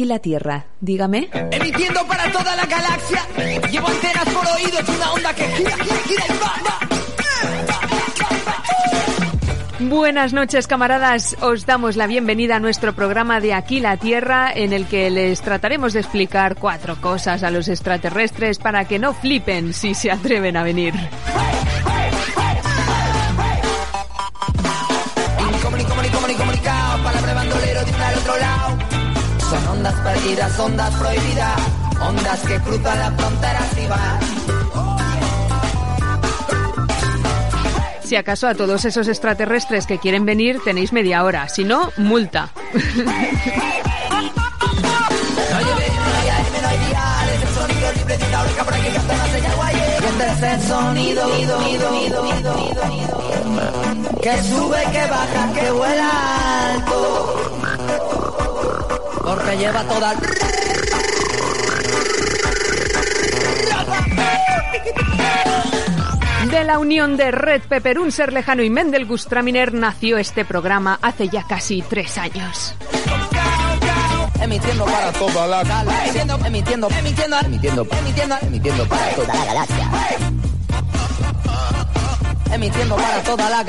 Aquí la Tierra, dígame. Emitiendo para toda la galaxia. Llevo antenas por oídos, una onda que gira, gira, gira y va, va. Buenas noches, camaradas. Os damos la bienvenida a nuestro programa de Aquí la Tierra, en el que les trataremos de explicar cuatro cosas a los extraterrestres para que no flipen si se atreven a venir. ondas perdidas, ondas prohibidas, ondas que cruzan las fronteras y van. Si acaso a todos esos extraterrestres que quieren venir tenéis media hora, si no, multa. que sube, que baja, que vuela alto. Porque lleva toda. De la unión de Red Pepper, un ser lejano y Mendel Gustraminer nació este programa hace ya casi tres años. Emitiendo para toda la galaxia. Emitiendo, emitiendo, emitiendo, emitiendo, emitiendo, emitiendo para toda la galaxia. Emitiendo para toda la.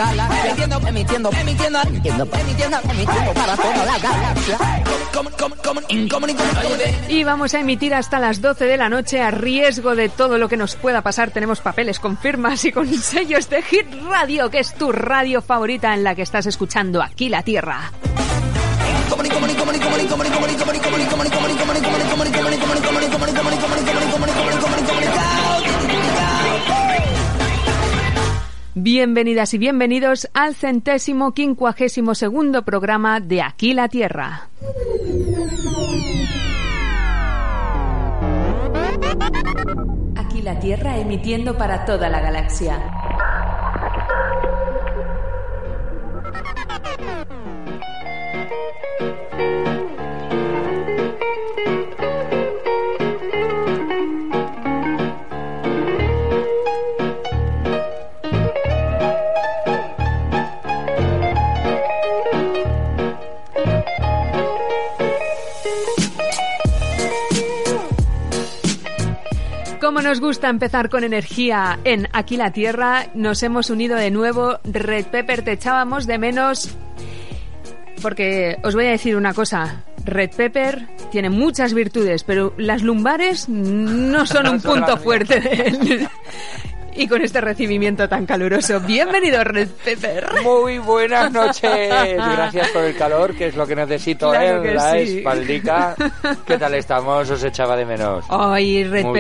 Emitiendo, emitiendo, emitiendo, emitiendo, emitiendo, para toda la. Y vamos a emitir hasta las 12 de la noche a riesgo de todo lo que nos pueda pasar. Tenemos papeles con firmas y con sellos de Hit Radio, que es tu radio favorita en la que estás escuchando aquí la Tierra. Bienvenidas y bienvenidos al centésimo quincuagésimo segundo programa de Aquí la Tierra. Aquí la Tierra emitiendo para toda la galaxia. Como nos gusta empezar con energía en Aquí la Tierra, nos hemos unido de nuevo. Red Pepper, te echábamos de menos porque os voy a decir una cosa. Red Pepper tiene muchas virtudes, pero las lumbares no son un punto fuerte de él. Y con este recibimiento tan caluroso, bienvenido Red Pepper. Muy buenas noches. Gracias por el calor, que es lo que necesito Claro que la sí. espaldica. ¿Qué tal estamos? Os echaba de menos. Ay, Red Mucho,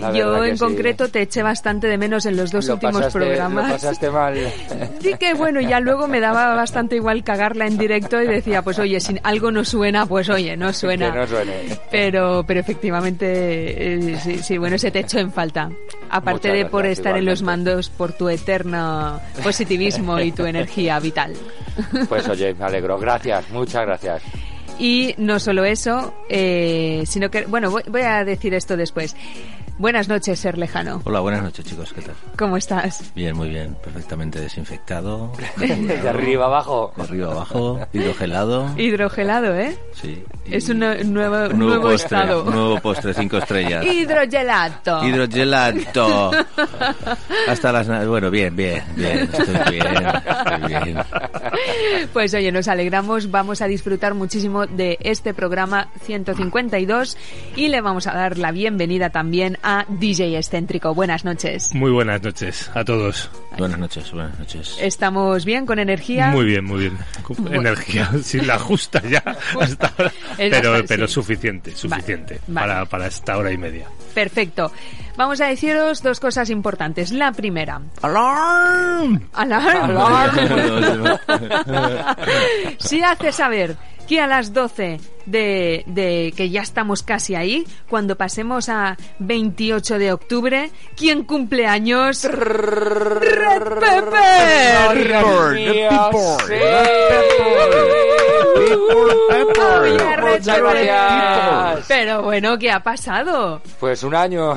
Pepper, yo en sí. concreto te eché bastante de menos en los dos Lo últimos pasaste- programas. Lo pasaste mal. Sí que bueno, ya luego me daba bastante igual cagarla en directo y decía, pues oye, si algo no suena, pues oye, no suena. Que no suene. Pero, pero efectivamente, eh, sí, sí, bueno, se te echó en falta. Aparte Muchas de por gracias, estar en los mandos, por tu eterno positivismo y tu energía vital. Pues oye, me alegro. Gracias, muchas gracias. Y no solo eso, eh, sino que, bueno, voy, voy a decir esto después. Buenas noches, Ser Lejano. Hola, buenas noches chicos, ¿qué tal? ¿Cómo estás? Bien, muy bien, perfectamente desinfectado. De arriba abajo. De arriba abajo, hidrogelado. Hidrogelado, ¿eh? Sí. Es un nue- nuevo, un nuevo, nuevo postre, estado. un nuevo postre, cinco estrellas. Hidrogelato. Hidrogelato. Hasta las... Bueno, bien, bien, bien, estoy bien, estoy bien. Pues oye, nos alegramos, vamos a disfrutar muchísimo de este programa 152 y le vamos a dar la bienvenida también a DJ Excéntrico. Buenas noches. Muy buenas noches a todos. Buenas noches, buenas noches. ¿Estamos bien con energía? Muy bien, muy bien. Bueno. Energía, sin la justa ya hasta ahora. Es Pero, pero sí. suficiente, suficiente vale. Para, para esta hora y media. Perfecto. Vamos a deciros dos cosas importantes. La primera. ¡Alarm! Alarm. Se hace saber que a las 12 de, de que ya estamos casi ahí, cuando pasemos a 28 de octubre, ¿quién cumple años? Red Pepper. Red Pepper. Pero bueno, ¿qué ha pasado? Pues un año, ha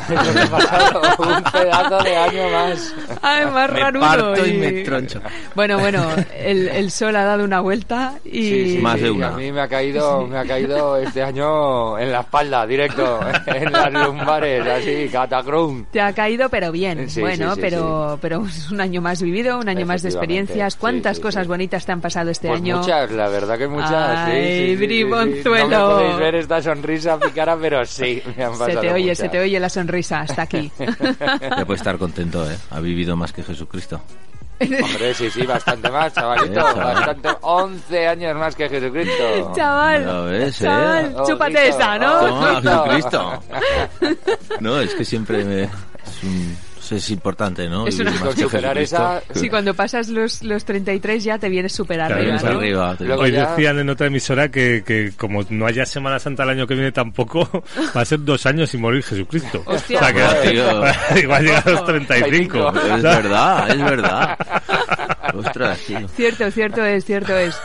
pasado, un pedazo de año más. Ay, más Me rarudo. parto y me troncho. Bueno, bueno, el, el sol ha dado una vuelta y... Sí, sí, Más sí, de una. A mí me ha caído, me ha caído este año en la espalda, directo, en las lumbares, así, catacrum. Te ha caído, pero bien. Sí, bueno, sí, sí, pero, pero es un año más vivido, un año más de experiencias. ¿Cuántas sí, cosas sí. bonitas te han pasado este Pues año? muchas, la verdad que muchas. Sí, Ay, sí, sí, sí, sí. bribonzuelo. No me podéis ver esta sonrisa picara, pero sí, me han Se te oye, muchas. se te oye la sonrisa hasta aquí. Ya puede estar contento, ¿eh? Ha vivido más que Jesucristo. Hombre, sí, sí, bastante más, chavalito. Eh, chaval. bastante, 11 años más que Jesucristo. Chaval, ves, ¿eh? chaval, Ojito, chúpate esa, ¿no? Toma, Ojito. Jesucristo. No, es que siempre me... Es, un- es importante, ¿no? Es una- más Con que superar esa- Sí, cuando pasas los, los 33 ya te vienes súper Claro, arriba, Vienes ¿no? arriba. te- Luego Hoy ya- decían en otra emisora que, que como no haya Semana Santa el año que viene tampoco, va a ser dos años sin morir Jesucristo. Hostia. O sea que Joder, igual llega a los 35. Es verdad, es verdad. Ostras, tío. Cierto, cierto es, cierto es.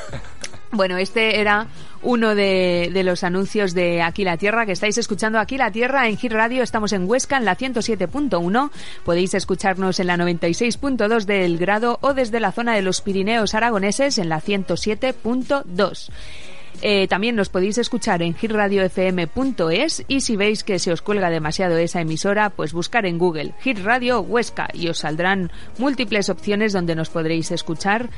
Bueno, este era uno de, los anuncios de Aquí la Tierra que estáis escuchando Aquí la Tierra en Gir Radio. Estamos en Huesca en la 107.1. Podéis escucharnos en la 96.2 del grado o desde la zona de los Pirineos aragoneses en la 107.2. Eh, también nos podéis escuchar en hitradiofm.es y si veis que se os cuelga demasiado esa emisora, pues buscar en Google Hit Radio Huesca y os saldrán múltiples opciones donde nos podréis escuchar.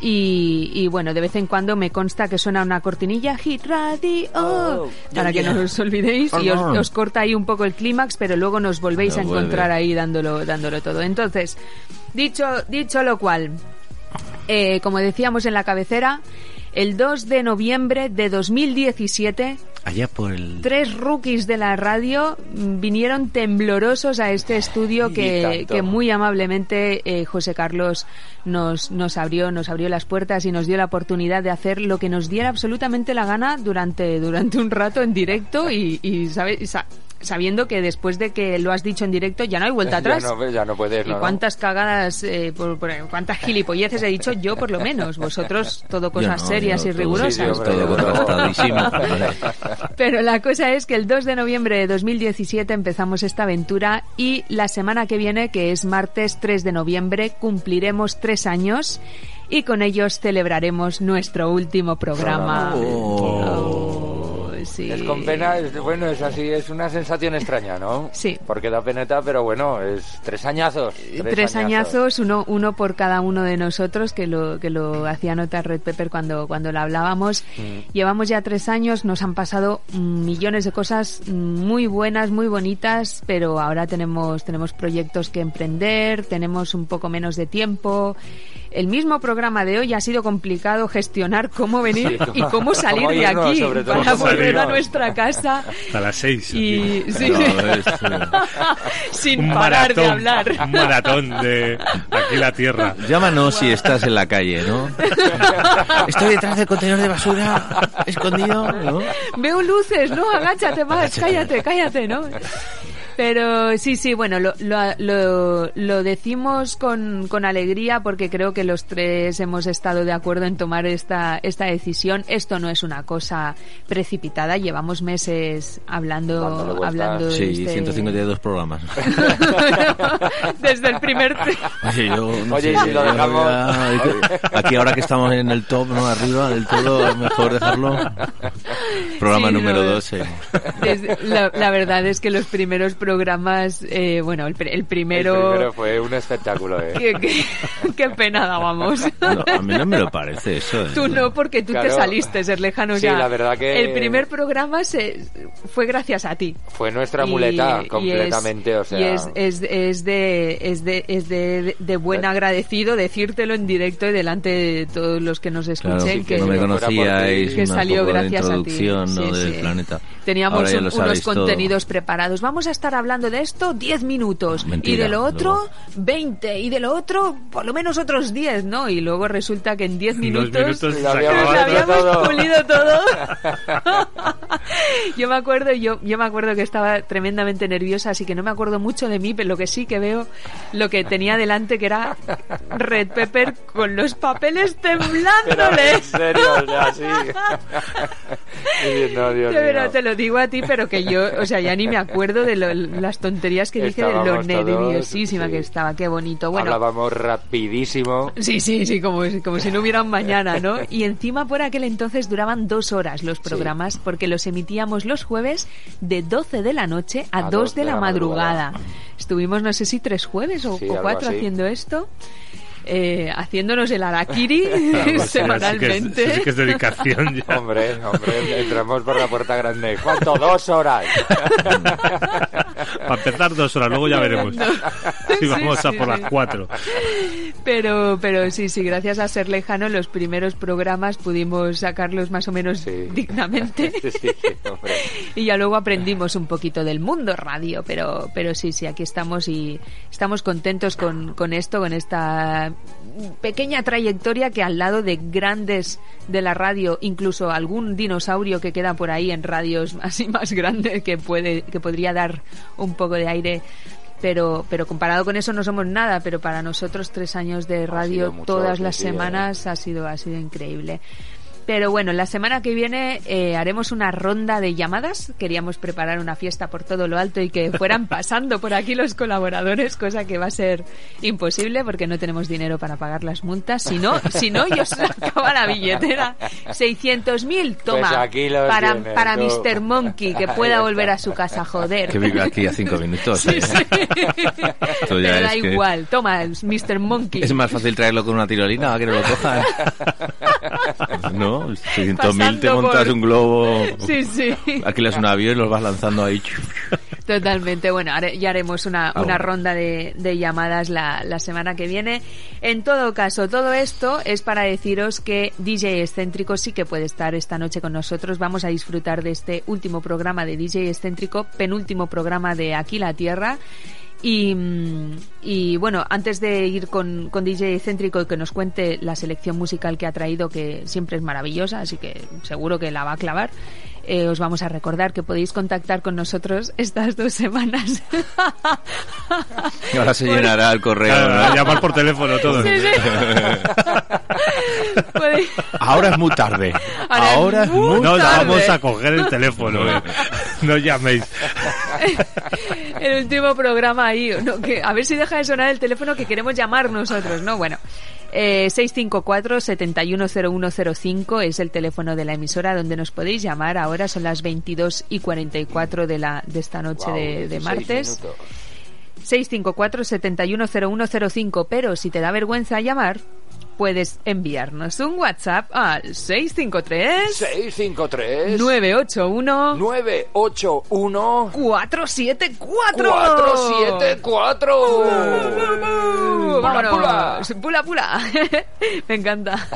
Y, y bueno, de vez en cuando me consta que suena una cortinilla Hit Radio Oh, para que no os olvidéis y os, os corta ahí un poco el clímax, pero luego nos volvéis No a encontrar vuelve. ahí dándolo, dándolo todo. Entonces, dicho, dicho lo cual, eh, como decíamos en la cabecera, el 2 de noviembre de 2017, Allá por el... tres rookies de la radio mm, vinieron temblorosos a este estudio que, que muy amablemente eh, José Carlos nos, nos abrió, nos abrió las puertas y nos dio la oportunidad de hacer lo que nos diera absolutamente la gana durante, durante un rato en directo y, y sabe- y sa- sabiendo que después de que lo has dicho en directo ya no hay vuelta atrás. Ya no, ya no puedes, ¿Y no, cuántas cagadas, eh, por, por- cuántas gilipolleces he dicho yo por lo menos? Vosotros todo cosas no, serias yo y todo- rigurosas. sí, hombre, Todo yo- contrastadísimo. Pero la cosa es que el 2 de noviembre de 2017 empezamos esta aventura y la semana que viene, que es martes 3 de noviembre, cumpliremos tres años y con ellos celebraremos nuestro último programa. Oh, sí. Es con pena, es, bueno, es así, es una sensación extraña, ¿no? Sí. Porque da peneta, pero bueno, es tres añazos. Tres, añazos, uno, uno por cada uno de nosotros, que lo, que lo hacía notar Red Pepper cuando, cuando lo hablábamos. Mm. Llevamos ya tres años, nos han pasado millones de cosas muy buenas, muy bonitas, pero ahora tenemos, tenemos proyectos que emprender, tenemos un poco menos de tiempo. El mismo programa de hoy ha sido complicado gestionar cómo venir Sí, y cómo salir cómo de aquí sobre todo, para cómo volver a nuestra casa A las seis. y sí, No, es, eh, sin un parar de maratón, hablar. un maratón de aquí la tierra. Llámanos si estás en la calle, ¿no? Estoy detrás del contenedor de basura, escondido, ¿no? Veo luces, no, agáchate más, Agáchate. cállate, cállate, ¿no? Pero sí, sí, bueno, lo, lo, lo, lo decimos con, con alegría porque creo que los tres hemos estado de acuerdo en tomar esta, esta decisión. Esto no es una cosa precipitada, llevamos meses hablando, hablando de Sí, este- 152 programas. Desde el primer... Oye, yo no Oye, sé, si lo dejamos- Aquí ahora que estamos en el top, ¿no? Arriba del todo, es mejor dejarlo. Programa Sí, número no, 2. Desde- la, la verdad es que los primeros programas, eh, bueno, el, el El primero... primero fue un espectáculo, ¿eh? Qué, qué- qué pena dábamos. a mí no me lo parece eso. ¿eh? Tú no, porque tú te Claro. saliste, ser lejano Sí, ya. la verdad que- El primer programa se, fue gracias a ti. Fue nuestra Y- muleta y completamente, es, o sea... Y es, es, es de, es de, es de, de buen agradecido decírtelo en directo y delante de todos los que nos Claro, escuchen sí, que, que no me no conocíais. que salió gracias a ti. sí, ¿no? sí, del planeta. Teníamos un- unos contenidos preparados. Vamos a estar hablando de esto 10 minutos. Mentira, y de lo otro, luego. 20. Y de lo otro, por lo menos otros 10, ¿no? Y luego resulta que en 10 Unos minutos... minutos Nos habíamos habíamos todo. pulido todo. yo me acuerdo, yo, yo me acuerdo que estaba tremendamente nerviosa, así que no me acuerdo mucho de mí, pero lo que sí que veo, lo que tenía delante, que era Red Pepper con los papeles Pero temblándole. en serio, sea, sí. Diciendo, Dios mío. te lo digo a ti, pero que yo, o sea, ya ni me acuerdo de lo- las tonterías que dije, de lo nerviosísima sí. que estaba, qué bonito. Bueno, Hablábamos rapidísimo. Sí, sí, sí, como, si- como si no hubiera un mañana, ¿no? Y encima por aquel entonces duraban dos horas los programas porque los emitíamos los jueves de 12 de la noche a, 2 de, la, madrugada. Estuvimos, no sé si tres jueves o, Sí, o cuatro haciendo esto. Eh, haciéndonos el así, semanalmente. Así que, es, sí que es dedicación ya. Hombre, hombre, entramos por la puerta grande. ¿Cuánto? Dos horas. Para empezar dos horas, luego ya veremos. Si Sí, vamos a sí, por sí. las cuatro. Pero, pero sí, sí, gracias a ser lejano, los primeros programas pudimos sacarlos más o menos Sí. dignamente. Sí, sí, hombre. y ya luego aprendimos un poquito del mundo radio, pero, pero sí, sí, aquí estamos y estamos contentos con, con esto, con esta pequeña trayectoria que al lado de grandes de la radio, incluso algún dinosaurio que queda por ahí en radios así más grandes que puede, que podría dar un poco de aire. Pero, pero comparado con eso no somos nada, pero para nosotros tres años de radio todas las eh. semanas ha sido, ha sido increíble. Pero bueno, la semana que viene eh, haremos una ronda de llamadas. Queríamos preparar una fiesta por todo lo alto y que fueran pasando por aquí los colaboradores, cosa que va a ser imposible porque no tenemos dinero para pagar las multas. Si no, si no yo se acaba la billetera. 600.000, toma, Pues aquí los para, tienes, para tú. Mr. Monkey, que pueda volver a su casa, joder. Que vive aquí a cinco minutos. ¿eh? Esto ya Pero da es que- igual, toma, Mr. Monkey. Es más fácil traerlo con una tirolina a que no lo cojan. ¿No? 600.000 te montas por- un globo. Sí, sí. Alquilas un avión y los vas lanzando ahí. Totalmente. Bueno, ya haremos una, Ah, una ronda de, de llamadas la, la semana que viene. En todo caso, todo esto es para deciros que DJ Excéntrico sí que puede estar esta noche con nosotros. Vamos a disfrutar de este último programa de DJ Excéntrico, penúltimo programa de Aquí la Tierra. Y, mm, y bueno, antes de ir con, con DJ Excéntrico y que nos cuente la selección musical que ha traído, que siempre es maravillosa, así que seguro que la va a clavar, eh, os vamos a recordar que podéis contactar con nosotros estas dos semanas. Y ahora se llenará el correo. Claro, ¿no? a llamar por teléfono todo. Sí, sí. Podéis- Ahora es muy tarde. Ahora es Ahora es muy muy No tarde. vamos a coger el teléfono. eh. No llaméis. el último programa ahí, ¿no? que, a ver si deja de sonar el teléfono que queremos llamar nosotros, ¿no? Bueno. Eh, 654-710105 es el teléfono de la emisora donde nos podéis llamar. Ahora son las 22 y 44 de, la, de esta noche Guau, de, de 16 martes. minutos. 654-710105. Pero si te da vergüenza llamar, puedes enviarnos un WhatsApp al 653 653 981 981 474 474 Vámonos, pula pula. me encanta.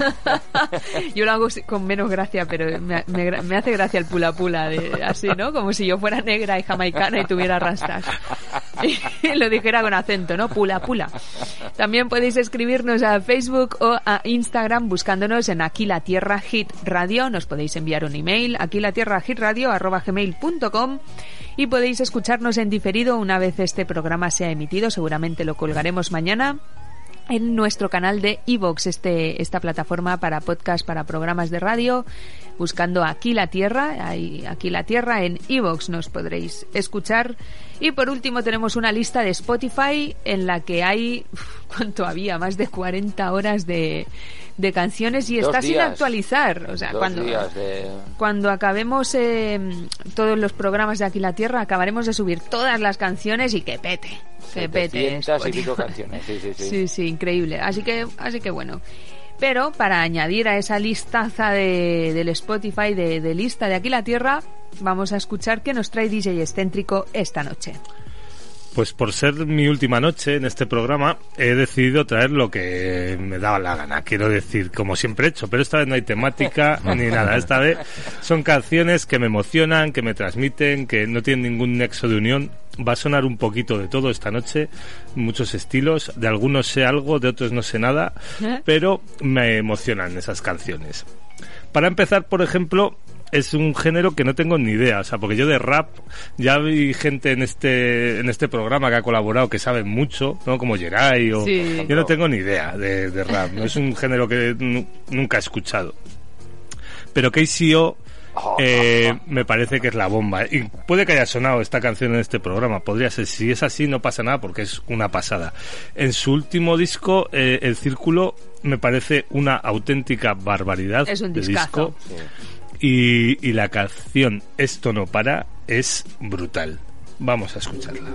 Yo lo hago con menos gracia, pero me, me hace gracia el pula pula, de, así, ¿no? Como si yo fuera negra y jamaicana y tuviera rastas. Lo dijera con acento, ¿no? Pula pula. También podéis escribirnos a Facebook o a Instagram buscándonos en Aquí la Tierra Hit Radio. Nos podéis enviar un email, aquí la tierra hit radio arroba gmail.com y podéis escucharnos en diferido una vez este programa sea emitido. Seguramente lo colgaremos mañana en nuestro canal de iVoox, este, esta plataforma para podcast, para programas de radio, buscando Aquí la Tierra, Aquí la Tierra, en iVoox nos podréis escuchar. Y por último tenemos una lista de Spotify en la que hay, ¿cuánto había? Más de 40 horas de, de canciones y Dos está sin actualizar. O sea, Dos cuando, de... cuando acabemos eh, todos los programas de Aquí la Tierra, acabaremos de subir todas las canciones y que pete. Que pete. 700 y pico canciones. Sí, sí, sí. Sí, sí, increíble. Así que, así que bueno. Pero para añadir a esa listaza de, del Spotify, de, lista de aquí la Tierra, vamos a escuchar qué nos trae DJ Excéntrico esta noche. pues por ser mi última noche en este programa, he decidido traer lo que me daba la gana. Quiero decir, como siempre he hecho, pero esta vez no hay temática ni nada. Esta vez son canciones que me emocionan, que me transmiten, que no tienen ningún nexo de unión. Va a sonar un poquito de todo esta noche, muchos estilos. De algunos sé algo, de otros no sé nada, pero me emocionan esas canciones. Para empezar, por ejemplo, es un género que no tengo ni idea, o sea, porque yo de rap ya vi gente en este en este programa que ha colaborado que sabe mucho, ¿no? Como Jerai o Sí. yo no tengo ni idea de, de rap, no es un género que nu- nunca he escuchado. Pero KCO eh, me parece que es la bomba. Y puede que haya sonado esta canción en este programa, podría ser. Si es así, no pasa nada porque es una pasada. En su último disco, eh, El Círculo, me parece una auténtica barbaridad Es un de disco. Y, y la canción Esto no para es brutal. Vamos a escucharla.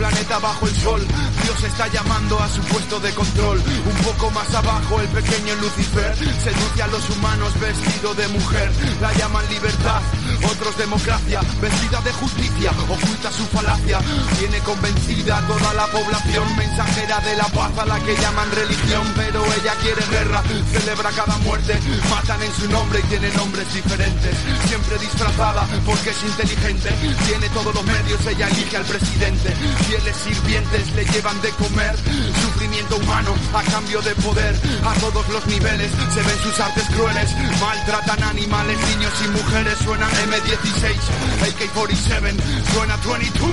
Planeta bajo el sol. Dios está llamando a su puesto de control. Un poco más abajo el pequeño Lucifer seduce a los humanos vestido de mujer. La llaman libertad, otros democracia. Vestida de justicia, oculta su falacia. Tiene convencida toda la población mensajera de la paz a la que llaman religión. Pero ella quiere guerra, celebra cada muerte. Matan en su nombre y tiene nombres diferentes. Siempre disfrazada porque es inteligente. Tiene todos los medios, ella elige al presidente. Fieles sirvientes le llevan de comer. Sufrimiento humano a cambio de poder. A todos los niveles se ven sus artes crueles. Maltratan animales, niños y mujeres. Suena M16, AK-47, suena 22,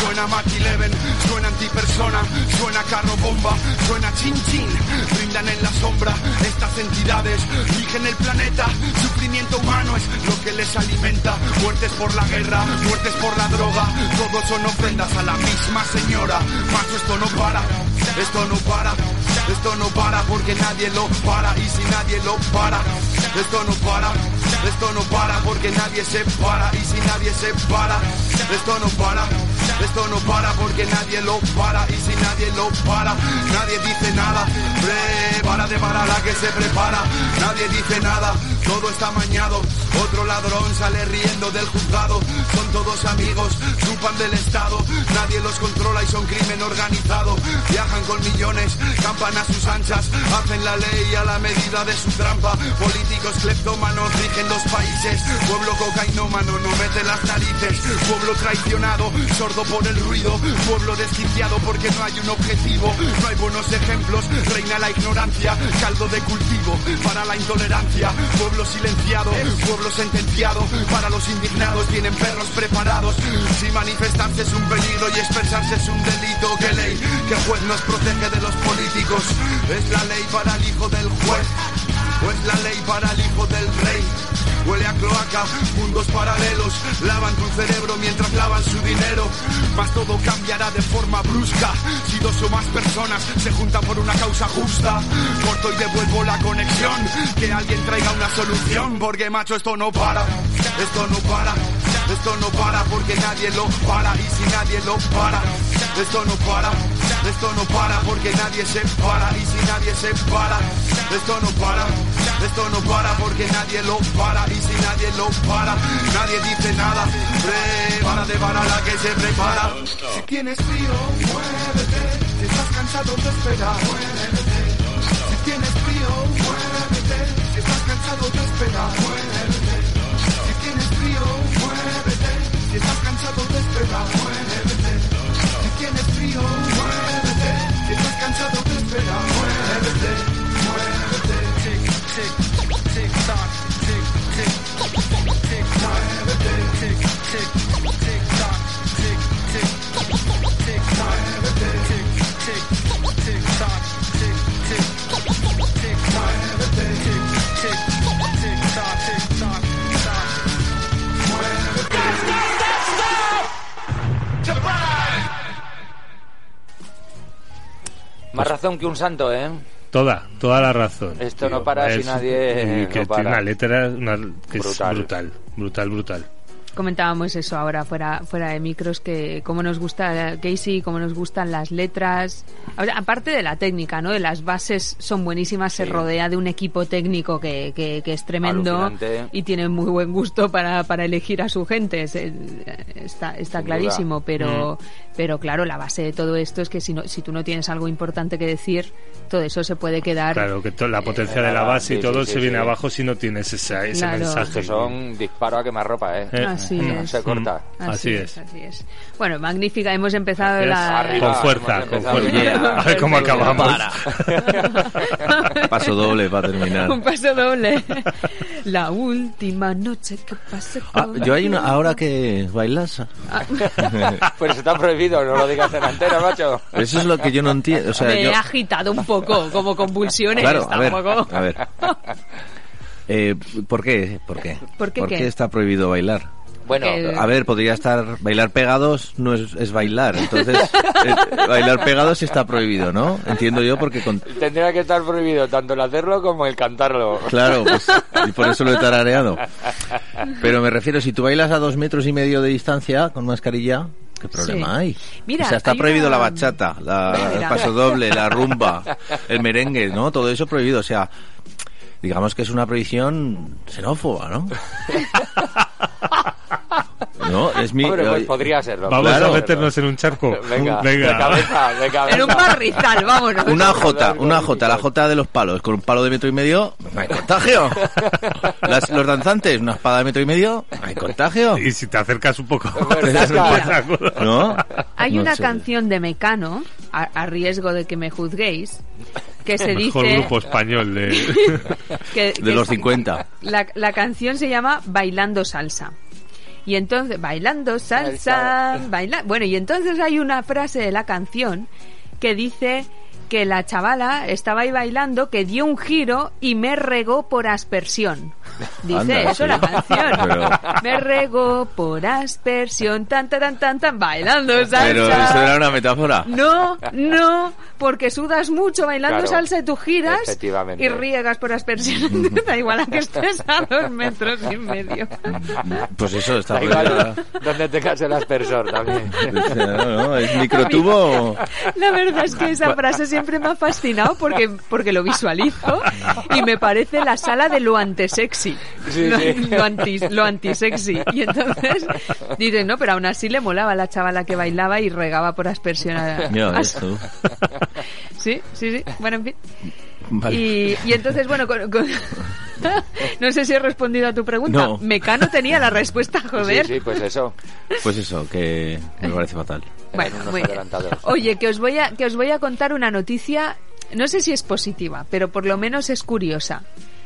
suena Mach 11, suena antipersona, suena carro bomba, suena chin chin. Brindan en la sombra estas entidades. Rigen el planeta, sufrimiento humano es lo que les alimenta. Muertes por la guerra, muertes por la droga. Todos son ofrendas a la misma señora. Macho, esto no para, esto no para. Esto no para porque nadie lo para. Y si nadie lo para, esto no para, esto no para porque nadie se para. Y si nadie se para, esto no para, esto no para porque nadie lo para. Y si nadie lo para, nadie dice nada, prepárate para la que se prepara, nadie dice nada, todo está mañado, otro ladrón sale riendo del juzgado, son todos amigos, chupan del Estado, nadie los controla y son crimen organizado, con millones, campan a sus anchas, hacen la ley a la medida de su trampa, políticos cleptómanos rigen los países, pueblo cocainómano no mete las narices, pueblo traicionado, sordo por el ruido, pueblo desquiciado porque no hay un objetivo, no hay buenos ejemplos, reina la ignorancia, caldo de cultivo para la intolerancia, pueblo silenciado, pueblo sentenciado, para los indignados tienen perros preparados, si manifestarse es un peligro y expresarse es un delito, que ley, que juez nos protege de los políticos, es la ley para el hijo del juez, o es la ley para el hijo del rey. Huele a cloaca, mundos paralelos, lavan tu cerebro mientras lavan su dinero. Mas todo cambiará de forma brusca si dos o más personas se juntan por una causa justa. Corto y devuelvo la conexión, que alguien traiga una solución, porque macho esto no para, esto no para. Esto no para porque nadie lo para y si nadie lo para, esto no para, esto no para porque nadie se para y si nadie se para, esto no para, esto no para porque nadie lo para y si nadie lo para, nadie dice nada, prepárate para la que se prepara. Si tienes frío, muévete, si estás cansado te espera, muévete. Si tienes frío, muévete, si estás cansado te espera, muévete. Estás cansado, te espera, muévete. Si tienes frío, muévete. Si estás cansado, te espera, muévete. Muévete. Tic, tic, tic, toc, tic, tic, tic, muévete. Tic, tic, Más razón que un santo, ¿eh? Toda, toda la razón. Esto no para si nadie y que no tiene una letra una- que Brutal. es brutal, brutal, brutal. Comentábamos eso ahora fuera fuera de micros que cómo nos gusta Casey, cómo nos gustan las letras. O sea, aparte de la técnica, ¿no? De las bases son buenísimas, se rodea de un equipo técnico que, que, que es tremendo Alucinante. y tiene muy buen gusto para, para elegir a su gente. Es- eh, está está Sin clarísimo, duda. pero pero claro, la base de todo esto es que si no si tú no tienes algo importante que decir, todo eso se puede quedar Claro, que to- la potencia de la base y todo sí, se sí, viene sí. abajo si no tienes esa, ese Claro. mensaje. Que son disparos a quemarropa, ¿eh? Eh, Así No es. se corta. Así es. así es. Bueno, magnífica. Hemos empezado Es la... Arriba. Con fuerza, con fuerza. bien. A ver cómo acabamos. Paso doble para terminar. Un paso doble. La última noche que pasé Ah, yo hay una, ahora que bailas, Pues está prohibido, no lo digas en antena, macho. eso es lo que yo no entiendo. O sea, Me yo, he agitado un poco, como convulsiones. claro, a ver, tampoco. a ver. Eh, ¿Por qué? ¿Por qué? ¿Por qué qué? está prohibido bailar? Bueno, Que- A ver, podría estar bailar pegados no es, es bailar, entonces eh, bailar pegados está prohibido, ¿no? Entiendo yo porque con, tendría que estar prohibido tanto el hacerlo como el cantarlo. Claro, pues, y por eso lo he tarareado. Pero me refiero, si tú bailas a dos metros y medio de distancia con mascarilla, ¿qué problema Sí. hay? Mira, o sea, está prohibido una- la bachata, la- el paso doble, la rumba, el merengue, ¿no? Todo eso prohibido. O sea, digamos que es una prohibición xenófoba, ¿no? No, es mi... Hombre, pues podría serlo. Vamos Claro. a meternos en un charco. Venga, Venga. de cabeza, de cabeza. En un barrizal, vámonos. Una J, una J, la J de los palos, con un palo de metro y medio, no hay contagio. Las- los danzantes, una espada de metro y medio, no hay contagio. Y si te acercas un poco, te das un saca. pasaco. ¿No? Hay No una sé. canción de Mecano, a, a riesgo de que me juzguéis, que se Mejor dice... grupo español de... que- De que los es- 50. La, la canción se llama Bailando Salsa. Y entonces, bailando salsa, baila... Bueno, y entonces hay una frase de la canción que dice que la chavala estaba ahí bailando, que dio un giro y me regó por aspersión. Dice Anda, eso sí. la canción. Pero- Me regó por aspersión, tan, tan, tan, tan, tan, bailando salsa. Pero eso era una metáfora. No, no, porque sudas mucho bailando Claro, salsa y tú giras y riegas por aspersión. da igual a que estés a dos metros y medio. Pues eso está Da igual donde tengas el aspersor también. No, no, es microtubo. La verdad es que esa frase siempre me ha fascinado porque, porque lo visualizo y me parece la sala de lo antesexy. Sí, lo, sí. lo anti, lo antisexy. Y entonces dicen, no, pero aún así le molaba a la chavala que bailaba y regaba por aspersión a, Ya a- ves tú. Sí, sí, sí. Bueno, en fin. Vale. Y, y entonces, bueno, con- con- no sé si he respondido a tu pregunta. No. Mecano tenía la respuesta, Sí, joder. sí, pues eso. Pues eso, que me parece fatal. Bueno, muy bien. Oye, que os voy a que os voy a contar una noticia, no sé si es positiva, pero por lo menos es curiosa.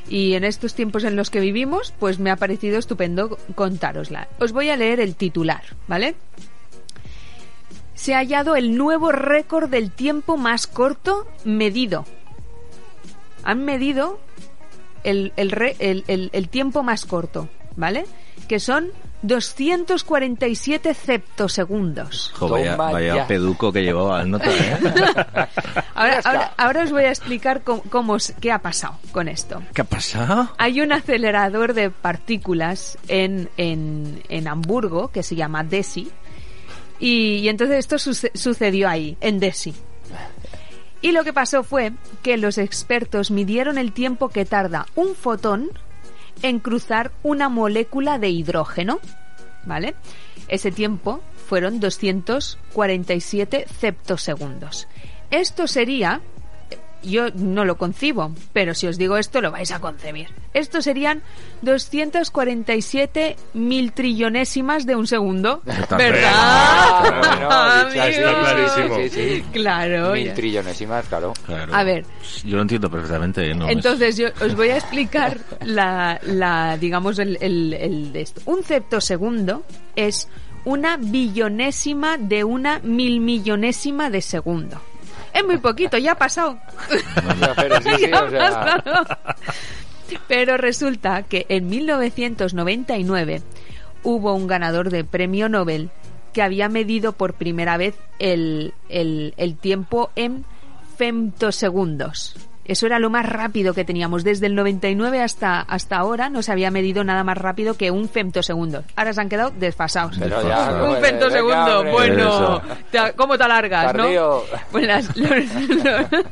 Y en estos tiempos en los que vivimos, pues me ha parecido estupendo contárosla. Os voy a leer el titular, ¿vale? Se ha hallado el nuevo récord del tiempo más corto medido. Han medido el, el, el- el tiempo más corto, ¿vale? Que son 247 septosegundos. Jo, vaya, vaya ya. peduco que llevaba el nota, ¿eh? Ahora, ahora, ahora os voy a explicar cómo, cómo es- qué ha pasado con esto. ¿Qué ha pasado? Hay un acelerador de partículas en, en, en Hamburgo que se llama DESI. Y, y entonces esto suce- sucedió ahí, en DESI. Y lo que pasó fue que los expertos midieron el tiempo que tarda un fotón en cruzar una molécula de hidrógeno. ¿Vale? Ese tiempo fueron 247 ceptosegundos. Esto sería yo no lo concibo, pero si os digo esto lo vais a concebir. Esto serían 247 mil trillonésimas de un segundo. Está ¿Verdad? Ah, bueno, dicho así, Amigos? clarísimo. Sí, sí. Claro. Mil ya. trillonésimas, claro. Claro. A ver. Yo lo entiendo perfectamente. ¿eh? No, es- Entonces yo os voy a explicar la, la digamos el, el, el de esto. Un septosegundo es una billonésima de una mil millonésima de segundo. Es muy poquito, ya ha pasado. Pero resulta que en 1999 hubo un ganador de premio Nobel que había medido por primera vez el, el- el tiempo en femtosegundos. Eso era lo más rápido que teníamos. Desde el 99 hasta, hasta ahora no se había medido nada más rápido que un femtosegundo. Ahora se han quedado desfasados. Pero ya, no, un femtosegundo, bueno, te- ¿cómo te alargas, no? Pues las- los, los-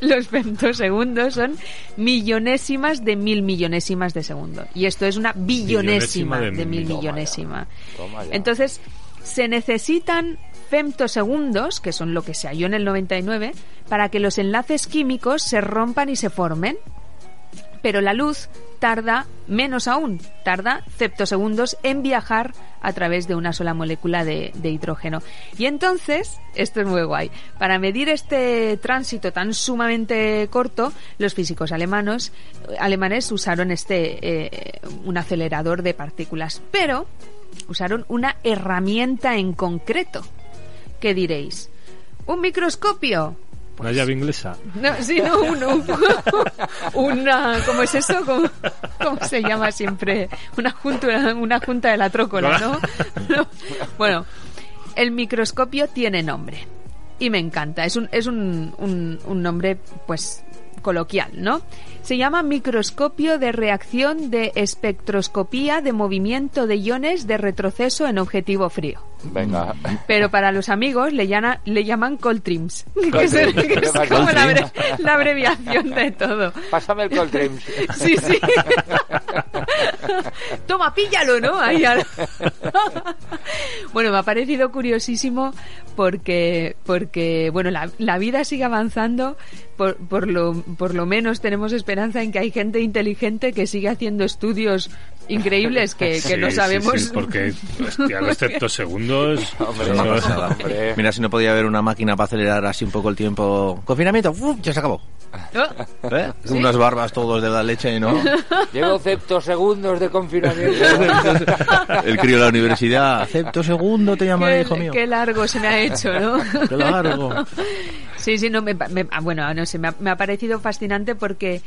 los femtosegundos son millonésimas de mil millonésimas de segundo. Y esto es una billonésima Millonésima de de mil mil. millonésima. Toma ya. Entonces, se necesitan femtosegundos, que son lo que se halló en el 99, para que los enlaces químicos se rompan y se formen. Pero la luz tarda menos aún, tarda ceptosegundos en viajar a través de una sola molécula de, de hidrógeno. Y entonces, esto es muy guay, para medir este tránsito tan sumamente corto, los físicos alemanos, alemanes usaron este, eh, un acelerador de partículas, pero usaron una herramienta en concreto. ¿Qué diréis? ¿Un microscopio? Una llave inglesa. No, sí, no, un, un- una, ¿cómo es eso? ¿Cómo, cómo se llama siempre? Una junta, una junta de la trócola, ¿no? No. Bueno, el microscopio tiene nombre y me encanta. Es un, es un, un, un nombre, pues, coloquial, ¿no? Se llama microscopio de reacción de espectroscopía de movimiento de iones de retroceso en objetivo frío. Venga. Pero para los amigos le, llana- le llaman Coltrims, que es, Coltrims. que es Coltrims. como la, abre- la abreviación de todo. Pásame el Coltrims. Sí, sí. Toma, píllalo, ¿no? Ahí al- bueno, me ha parecido curiosísimo porque, porque bueno, la, la vida sigue avanzando. Por, por, lo, por lo menos tenemos esperanza en que hay gente inteligente que sigue haciendo estudios increíbles que, que Sí, no sabemos. sí, porque, hostia, los ceptosegundos. Hombre, eso- hombre. Mira si no podía haber una máquina para acelerar así un poco el tiempo. Confinamiento, ¡uf! ya se acabó. ¿Eh? Unas barbas todos de la leche y no. Llevo ceptosegundos de confinamiento. El crío de la universidad. Acepto segundo, te llama qué, hijo mío. qué largo se me ha hecho, ¿no? Qué largo. Sí, sí, no, me, me- ah, bueno, no sé, me ha, me ha parecido fascinante porque,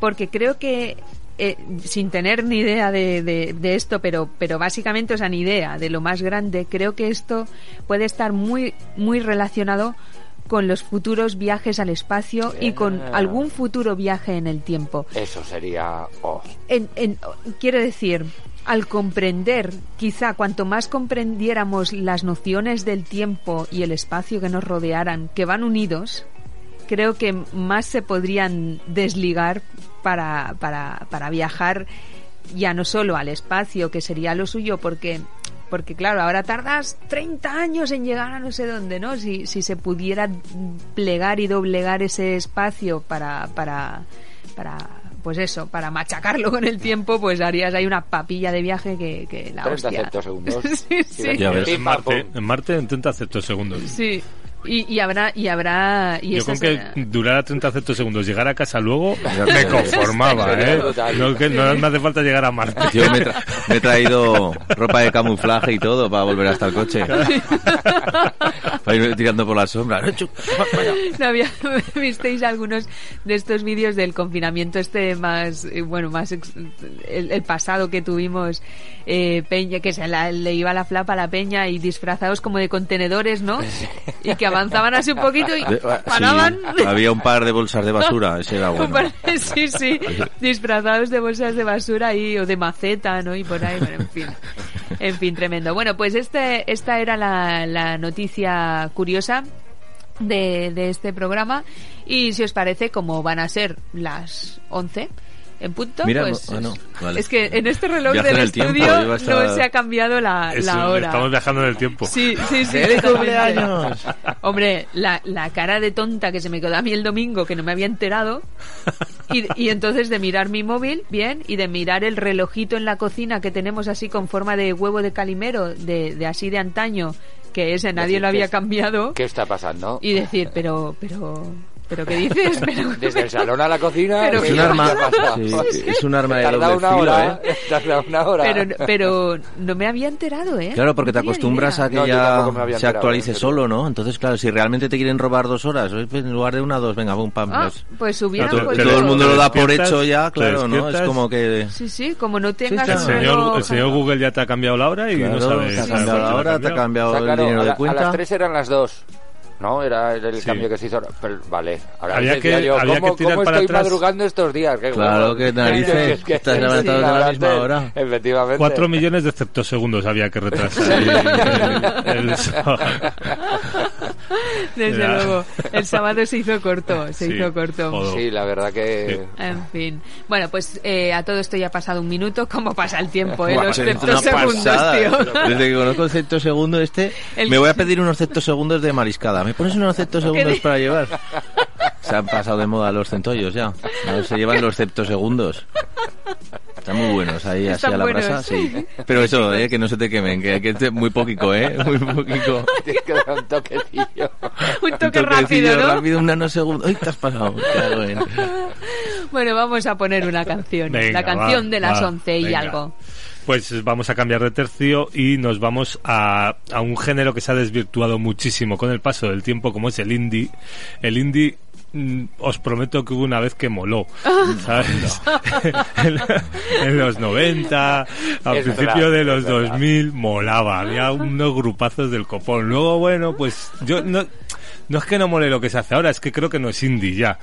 porque creo que, eh, sin tener ni idea de, de- de esto, pero, pero básicamente, o sea, ni idea de lo más grande, creo que esto puede estar muy, muy relacionado con los futuros viajes al espacio y con Yeah. algún futuro viaje en el tiempo. Eso sería. Oh. En, en- quiero decir, al comprender, quizá cuanto más comprendiéramos las nociones del tiempo y el espacio que nos rodearan, que van unidos, creo que más se podrían desligar para, para, para viajar ya no solo al espacio, que sería lo suyo, porque, porque claro, ahora tardas 30 años en llegar a no sé dónde, ¿no? Si, si se pudiera plegar y doblegar ese espacio para, para, para, pues eso, para machacarlo con el tiempo, pues harías ahí una papilla de viaje que, que la 30 hostia. ceptosegundos. sí, sí. Ya ves. En Marte, en Marte en 30 ceptosegundos. Sí. Y, y habrá, y habrá, y Yo con que será- durara 30 ceptosegundos, llegar a casa luego, me conformaba, ¿eh? No, que no me hace falta llegar a Marte. Yo me, tra- me he traído ropa de camuflaje y todo para volver hasta el coche. Para ir tirando por la sombra. ¿No había, visteis algunos de estos vídeos del confinamiento este más eh, bueno más ex- el, el pasado que tuvimos eh, peña que se la- le iba la flapa a la peña y disfrazados como de contenedores no y que avanzaban así un poquito y ah, paraban. sí, había un par de bolsas de basura, ese era bueno. sí sí disfrazados de bolsas de basura y o de maceta no y por ahí bueno en fin. En fin tremendo. Bueno pues este esta era la, la noticia curiosa de, de este programa y si os parece como van a ser las 11 en punto Mira, pues no- ah, no, vale. es que en este reloj del tiempo, estudio no se ha cambiado la, Eso, la hora Estamos viajando en el tiempo. Sí, sí, sí. ¡Feliz totalmente. cumpleaños! Hombre, la, la cara de tonta que se me quedó a mí el domingo, que no me había enterado, y, y entonces de mirar mi móvil, bien, y de mirar el relojito en la cocina que tenemos así con forma de huevo de calimero, de, de así de antaño, que ese nadie Decir, lo había ¿qué- cambiado, ¿Qué está pasando? y decir, pero, pero, pero ¿qué dices? Pero, Desde el salón a la cocina. Pero ¿qué Es un ¿qué arma, sí, es un arma de doble una filo, hora. ¿eh? Tarda una hora. pero, pero no me había enterado, ¿eh? Claro, porque te No acostumbras idea. a que No, ya se enterado, actualice serio. solo, ¿no? Entonces, claro, si realmente te quieren robar dos horas, pues, en lugar de una, dos, venga, pum, pam. Ah, pues, pues hubieran Claro, to- te- podido- todo el mundo lo da por hecho ya, claro, ¿no? Es como que... Sí, sí, como no tengas claro. El señor, el señor Google ya te ha cambiado la hora y Claro, no sabe. te ha cambiado la hora, te ha cambiado. el dinero a, de la- a cuenta. las 3 eran las 2. ¿No? Era el, el Sí. cambio que se hizo. Pero, vale, ahora Había que- yo, había ¿cómo, que tirar cómo para estoy atrás? madrugando estos días? Qué Claro, qué narices, Es que- estás sí, levantado a la misma hora. Efectivamente. Cuatro millones de septosegundos había que retrasar el, el sábado. Desde Ya. luego. El sábado se hizo corto, se Sí, hizo corto. Sí, la verdad que... En fin. Bueno, pues eh, a todo esto ya ha pasado un minuto. ¿Cómo pasa el tiempo? Eh? Los pasada. tío. Desde que conozco el septosegundo este, El- me voy a pedir unos septosegundos de mariscada. ¿Me pones unos septosegundos di- para llevar? Se han pasado de moda los centollos ya. No se llevan los septosegundos. Están muy buenos ahí así Están a la buenos. brasa, sí. Pero eso, eh, que no se te quemen, que, que es muy poquito, eh, muy poquito. Tienes que dar un toquecillo. Un Un toque rápido, ¿no? rápido, un nanosegundo. ¡Ay, te has pasado! Bueno, vamos a poner una canción. Venga, la canción va, de las va, 11 y venga. algo. Pues vamos a cambiar de tercio y nos vamos a, a un género que se ha desvirtuado muchísimo con el paso del tiempo, como es el indie. El indie os prometo que hubo una vez que moló, ¿sabes? en, en los 90, al Es principio verdad, de los verdad. 2000, molaba. Había unos grupazos del copón. Luego, bueno, pues yo no... No es que no mole lo que se hace ahora, es que creo que no es indie ya.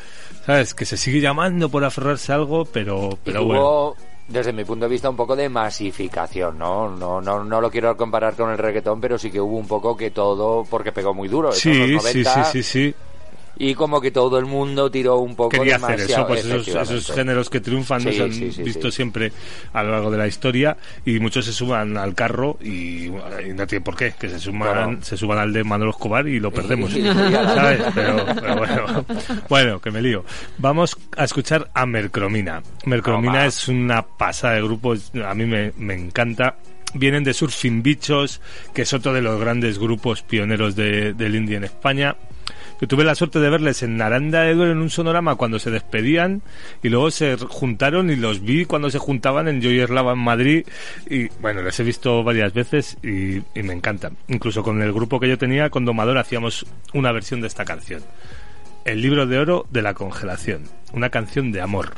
¿Sabes? Que se sigue llamando por aferrarse a algo, pero, pero y bueno. desde mi punto de vista, un poco de masificación, ¿no? No, no, no lo quiero comparar con el reggaetón, pero sí que hubo un poco que todo, porque pegó muy duro. Sí, los sí, 90, sí, sí, sí. Y como que todo el mundo tiró un poco Quería hacer demasiado, eso, pues esos, géneros que triunfan Sí, nos han sí, sí, visto siempre a lo largo de la historia y muchos se suban al carro y, y no tiene por qué, que se suban, Claro. se suban al de Manolo Escobar y lo perdemos. ¿sabes? Pero, pero bueno, bueno, que me lío. Vamos a escuchar a Mercromina. Mercromina es una pasada de grupo, a mí me, me encanta. Vienen de Surfing Bichos, que es otro de los grandes grupos pioneros de- del indie en España. Yo tuve la suerte de verles en Naranda de Duero en un sonorama cuando se despedían y luego se juntaron y los vi cuando se juntaban en Joy en Madrid y bueno, les he visto varias veces y, y me encantan. Incluso con el grupo que yo tenía, con Domador, hacíamos una versión de esta canción. El libro de oro de la congelación. Una canción de amor.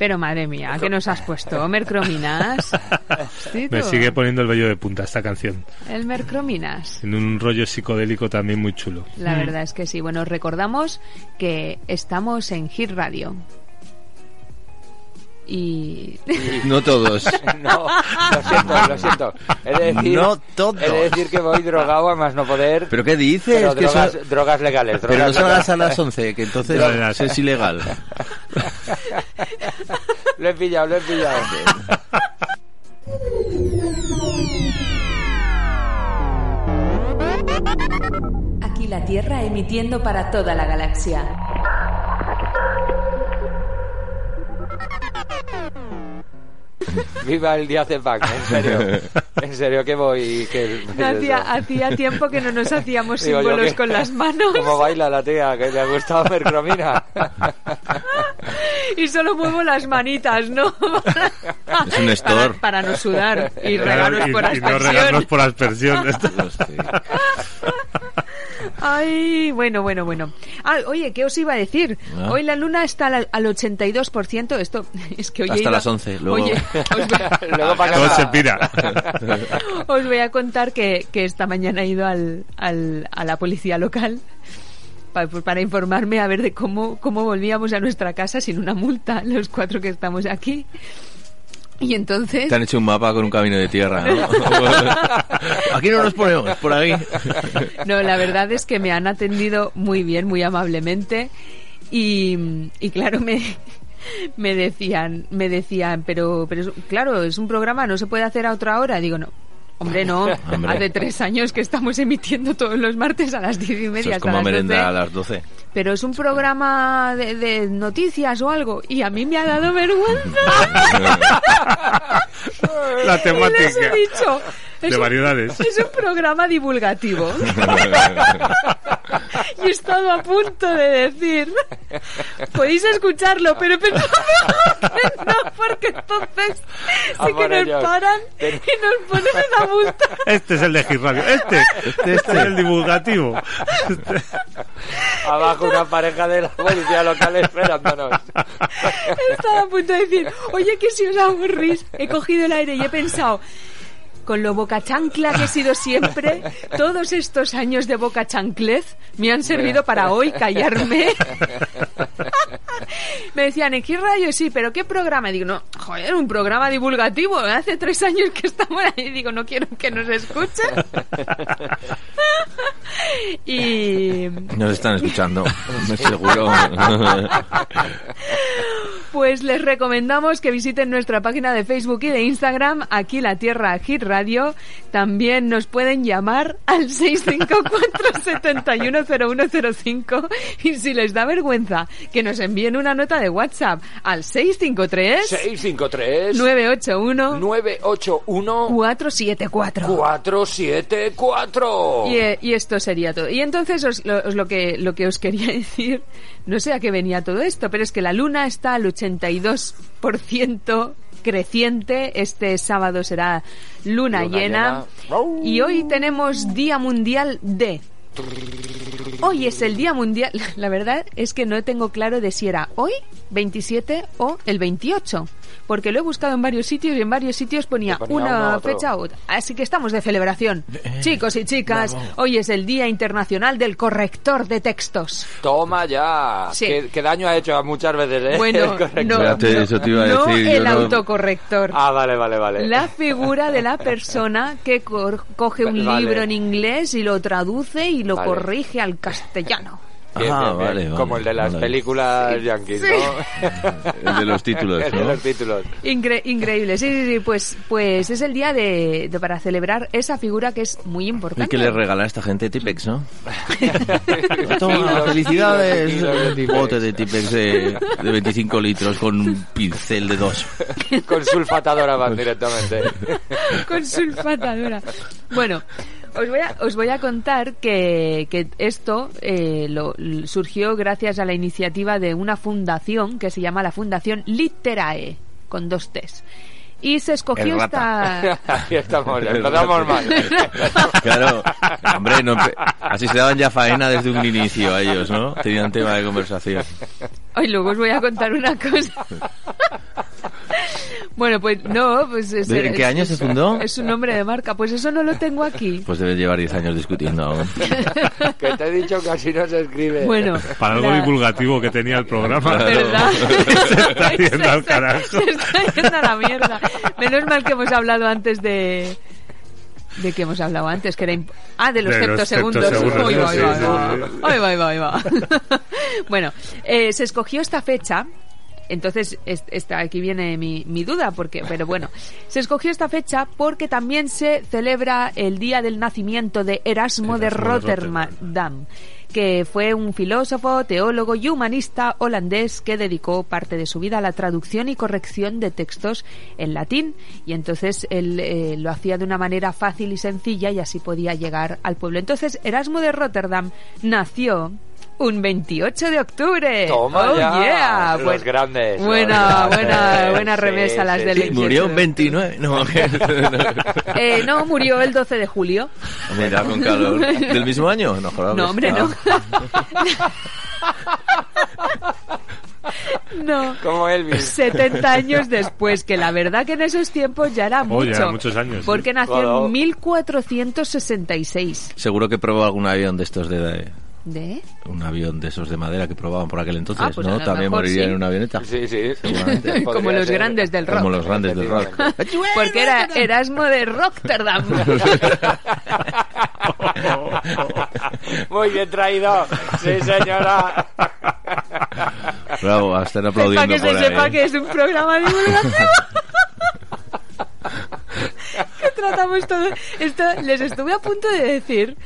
Pero madre mía, ¿qué nos has puesto? ¿Mercrominas? Me sigue poniendo el vello de punta esta canción. El Mercrominas. En un rollo psicodélico también muy chulo. La verdad es que sí. Bueno, os recordamos que estamos en Hit Radio. Y No todos. No, lo siento, lo siento. He de decir, No todos. He de decir que voy drogado a más no poder. ¿Pero qué dices? pero Que drogas, drogas legales. Pero drogas no salgas a las 11, que entonces Drogas. es ilegal. Lo he pillado, lo he pillado. aquí la Tierra emitiendo para toda la galaxia. Viva el Díaz de Pac, en serio. En serio que voy. Que, No hacía, hacía tiempo que no nos hacíamos Digo símbolos que- con las manos ¿Cómo baila la tía? Que le ha gustado Mercromina. y solo muevo las manitas, ¿no? Es un store. Para, para no sudar y regalos y, por y no aspersión. regalos por aspersión. Ay, bueno, bueno, bueno. Ah, oye, ¿qué os iba a decir? Ah. Hoy la luna está al, al 82%. Esto es que hoy Hasta las 11, luego- Oye, os voy, Luego para Todo se pira. os voy a contar que, que esta mañana he ido al, al- a la policía local pa- pues para informarme a ver de cómo, cómo volvíamos a nuestra casa sin una multa, los cuatro que estamos aquí. Y entonces... Te han hecho un mapa con un camino de tierra, ¿no? Aquí no nos ponemos, por ahí. No, la verdad es que me han atendido muy bien, muy amablemente y, y claro, me, me decían, me decían, pero, pero es- claro, es un programa, no se puede hacer a otra hora. Digo, no. Hombre, no. Hombre. Hace tres años que estamos emitiendo todos los martes a las diez y media Eso es hasta como las merenda 12. a las 12. Pero es un programa de, de noticias o algo. Y a mí me ha dado vergüenza. La Y les he temática es de un- variedades. Es un programa divulgativo. y he estado a punto de decir, podéis escucharlo, pero pensaba que no, porque entonces sí que por nos ellos. paran y nos ponen una multa. Este es el de Hit Radio. Este, este, es el divulgativo. Abajo una pareja de la policía local esperándonos. Estaba a punto de decir, oye, que si os aburrís, he cogido el aire y he pensado, con lo boca chancla que he sido siempre, todos estos años de boca chanclez me han servido para hoy callarme. me decían, ¿en qué radio? Sí, pero ¿qué programa? Y digo, no, joder, un programa divulgativo. Hace tres años que estamos ahí. Digo, no quiero que nos escuchen. y Nos están escuchando, seguro. Pues les recomendamos que visiten nuestra página de Facebook y de Instagram, aquí la Tierra Hit Radio. También nos pueden llamar al 654-710105 y si les da vergüenza que nos envíen una nota de WhatsApp al 653 653 981 981 474. 474. Y, eh, y esto sería todo. Y entonces os, lo, os lo que, lo que os quería decir, no sé a qué venía todo esto, pero es que la luna está al 82% creciente. Este sábado será luna, Luna llena. llena. Y hoy tenemos Día Mundial de... Hoy es el Día Mundial. La verdad es que no tengo claro de si era hoy, 27 o el 28. Porque lo he buscado en varios sitios y en varios sitios ponía, una fecha u otra. Así que estamos de celebración. Eh, Chicos y chicas, hoy es el Día Internacional del Corrector de Textos. Toma ya. Sí. ¿Qué, qué daño ha hecho muchas veces, ¿eh? Bueno, Correcto. no, Espérate, no, eso te iba a no decir, yo el no- autocorrector. Ah, vale, vale, vale. La figura de la persona que coge un Vale. libro en inglés y lo traduce y lo Vale. corrige al castellano. Bien, Ah, bien, bien. vale, vale. Como el de las Vale. películas yankees, ¿no? El de los títulos, El de los títulos. Incre- increíble, sí, sí, sí, pues, pues es el día de, de- para celebrar esa figura que es muy Hay importante. que le regalar a esta gente Tipex, ¿no? Toma, felicidades. Un bote de Tipex de, de 25 litros con un pincel de dos. Con sulfatadora van directamente. con sulfatadora. Bueno, os voy a, os voy a contar que, que esto eh, lo, surgió gracias a la iniciativa de una fundación que se llama la Fundación Literae, con dos T's. Y se escogió El esta... Aquí estamos, empezamos mal. Claro, hombre, no empe- así se daban ya faena desde un inicio a ellos, ¿no? Tenían tema de conversación. Hoy luego os voy a contar una cosa. Bueno, pues no, pues es, ¿De- en qué es- año se es- fundó? Es un nombre de marca. Pues eso no lo tengo aquí. Pues debe llevar 10 años discutiendo aún. Que te he dicho que así no se escribe. Bueno, Para algo la- divulgativo que tenía el programa. ¿Verdad? Se está yendo al carajo. Se está yendo a la mierda. Menos mal que hemos hablado antes de... ¿De qué hemos hablado antes? Que era imp- Ah, de los septosegundos. Ahí va, sí, va, ahí va. Bueno, eh, se escogió esta fecha entonces, es- esta, aquí viene mi, mi duda, porque, pero bueno, se escogió esta fecha porque también se celebra el día del nacimiento de Erasmo, de Erasmo de Rotterdam, que fue un filósofo, teólogo y humanista holandés que dedicó parte de su vida a la traducción y corrección de textos en latín. Y entonces él eh, lo hacía de una manera fácil y sencilla y así podía llegar al pueblo. Entonces, Erasmo de Rotterdam nació un 28 de octubre. Toma oh, ya, yeah. los Buen- grandes, Buena, los buena, grandes, buena sí, remesa las sí, del sí. 28 Murió en 29. No, Eh, no, murió el 12 de julio. Mira, con calor. ¿Del mismo año? No, joder, No, hombre, no. No. Como Elvis. 70 años después, que la verdad que en esos tiempos ya era Oh, mucho. ya era muchos años, sí. Porque nació Claro. en 1466. Seguro que probó algún avión de estos de... ¿De? Un avión de esos de madera que probaban por aquel entonces, Ah, pues ¿no? También moriría sí. en una avioneta. Sí, sí. Seguramente. Como los ser. grandes del rock. Como los grandes del rock. Porque era Erasmo de Rotterdam. Muy bien traído. Sí, señora. Bravo, están Para aplaudiendo que se por ahí. sepa que es un programa divulgativo. que tratamos todo. Esto les estuve a punto de decir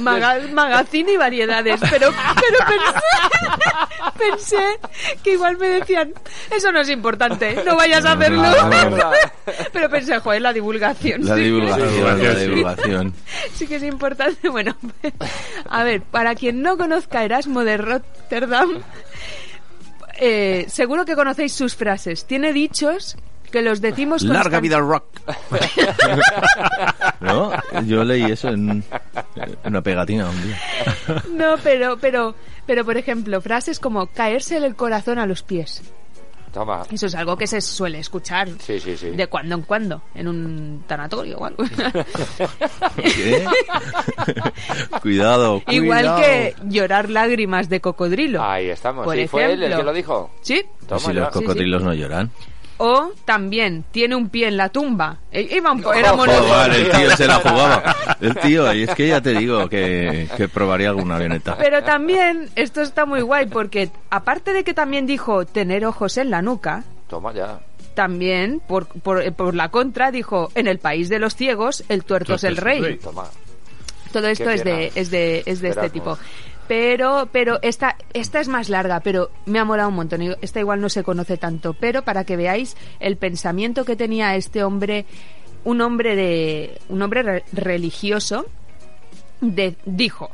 maga- magazine y variedades, pero, pero pensé, pensé que igual me decían eso no es importante, no vayas a hacerlo. No. pero pensé, joder, la divulgación. La divulgación, Sí, la divulgación. Sí que es importante. Bueno, a ver, para quien no conozca Erasmo de Rotterdam, eh, seguro que conocéis sus frases. Tiene dichos que los decimos Larga constan- vida al rock. ¿No? Yo leí eso en, en una pegatina un día. No, pero, pero, pero por ejemplo, frases como caerse el corazón a los pies. Toma. Eso es algo que se suele escuchar Sí, sí, sí. de cuando en cuando en un tanatorio o algo. ¿Qué? cuidado, Igual cuidado. que llorar lágrimas de cocodrilo. Ahí estamos. Por sí, fue él el ejemplo. que lo dijo. ¿Sí? Pues Toma si los ya. Sí, sí. cocodrilos no lloran. O también tiene un pie en la tumba. Eh, Iba un po- era Ojo, mono- Joder, el tío se la jugaba. El tío, y es que ya te digo que, que probaría alguna avioneta. Pero también, esto está muy guay porque aparte de que también dijo tener ojos en la nuca, Toma ya. también por, por, por la contra dijo en el país de los ciegos el tuerto es el rey. Toma. Todo esto es de, es de, es de este tipo. Pero, pero esta, esta es más larga, pero me ha molado un montón. Esta igual no se conoce tanto, pero para que veáis el pensamiento que tenía este hombre, un hombre de, un hombre re- religioso, de, dijo.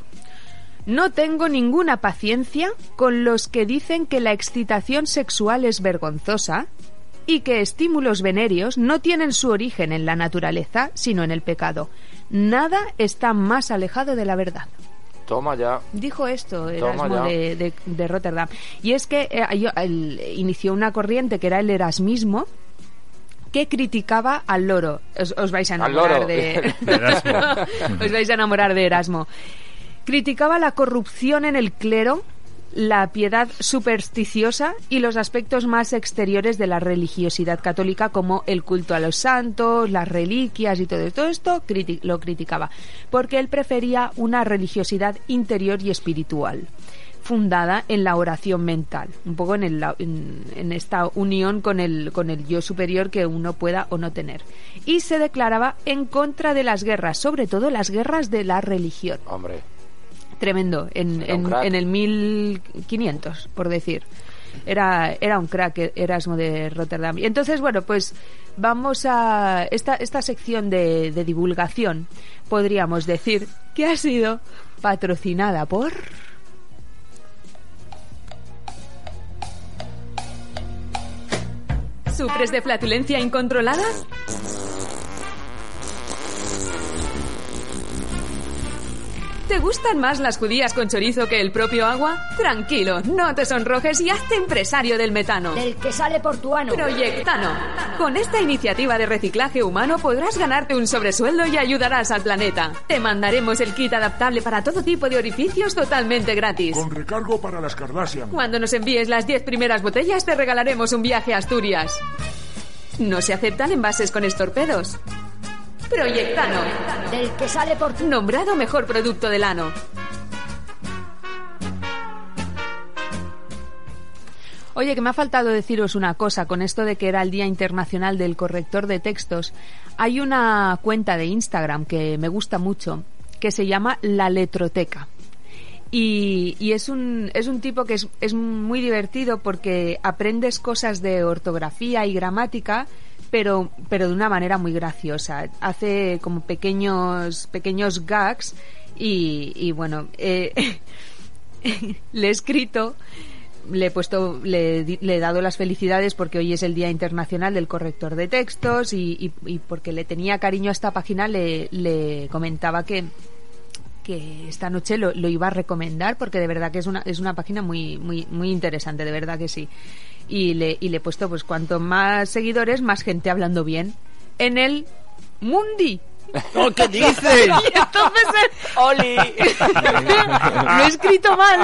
No tengo ninguna paciencia con los que dicen que la excitación sexual es vergonzosa y que estímulos venéreos no tienen su origen en la naturaleza, sino en el pecado. Nada está más alejado de la verdad. Toma ya. Dijo esto Erasmo de, de- de Rotterdam. Y es que eh, yo- el- inició una corriente que era el erasmismo que criticaba al loro. Os, os vais a enamorar de Erasmo. os vais a enamorar de Erasmo. Criticaba la corrupción en el clero, la piedad supersticiosa y los aspectos más exteriores de la religiosidad católica como el culto a los santos, las reliquias y todo esto. Lo criticaba porque él prefería una religiosidad interior y espiritual fundada en la oración mental, un poco en, el, en, esta unión con el, con el yo superior que uno pueda o no tener. Y se declaraba en contra de las guerras, sobre todo las guerras de la religión. Tremendo, en, en, en el 1500, por decir. Era, era un crack Erasmo de Rotterdam. Y entonces, bueno, pues vamos a esta, esta sección de, de divulgación, podríamos decir que ha sido patrocinada por... ¿Sufres de flatulencia incontrolada? ¿Te ¿Te gustan más las judías con chorizo que el propio agua? Tranquilo, no te sonrojes y hazte empresario del metano. Del que sale por tu ano. Proyectano. Con esta iniciativa de reciclaje humano podrás ganarte un sobresueldo y ayudarás al planeta. Te mandaremos el kit adaptable para todo tipo de orificios totalmente gratis. Con recargo para las Kardashian. Cuando nos envíes las 10 primeras botellas te regalaremos un viaje a Asturias. No se aceptan envases con estorpedos. Proyectano. Del que sale por. Nombrado mejor producto del ano. Oye, que me ha faltado deciros una cosa con esto de que era el Día Internacional del Corrector de Textos. Hay una cuenta de Instagram que me gusta mucho que se llama La Letroteca. Y, y es, un, es un tipo que es, es muy divertido porque aprendes cosas de ortografía y gramática, pero, pero de una manera muy graciosa. Hace como pequeños, pequeños gags y, y bueno, eh, le he escrito le he puesto, le, le he dado las felicidades porque hoy es el Día Internacional del Corrector de Textos y, y- y porque le tenía cariño a esta página le, le comentaba que que esta noche lo, lo iba a recomendar porque de verdad que es una, es una página muy, muy, muy interesante, de verdad que sí. Y le, y le he puesto pues cuanto más seguidores, más gente hablando bien. En el Mundi. ¡Oh, qué dices! Y entonces ¡Oli! lo he escrito mal.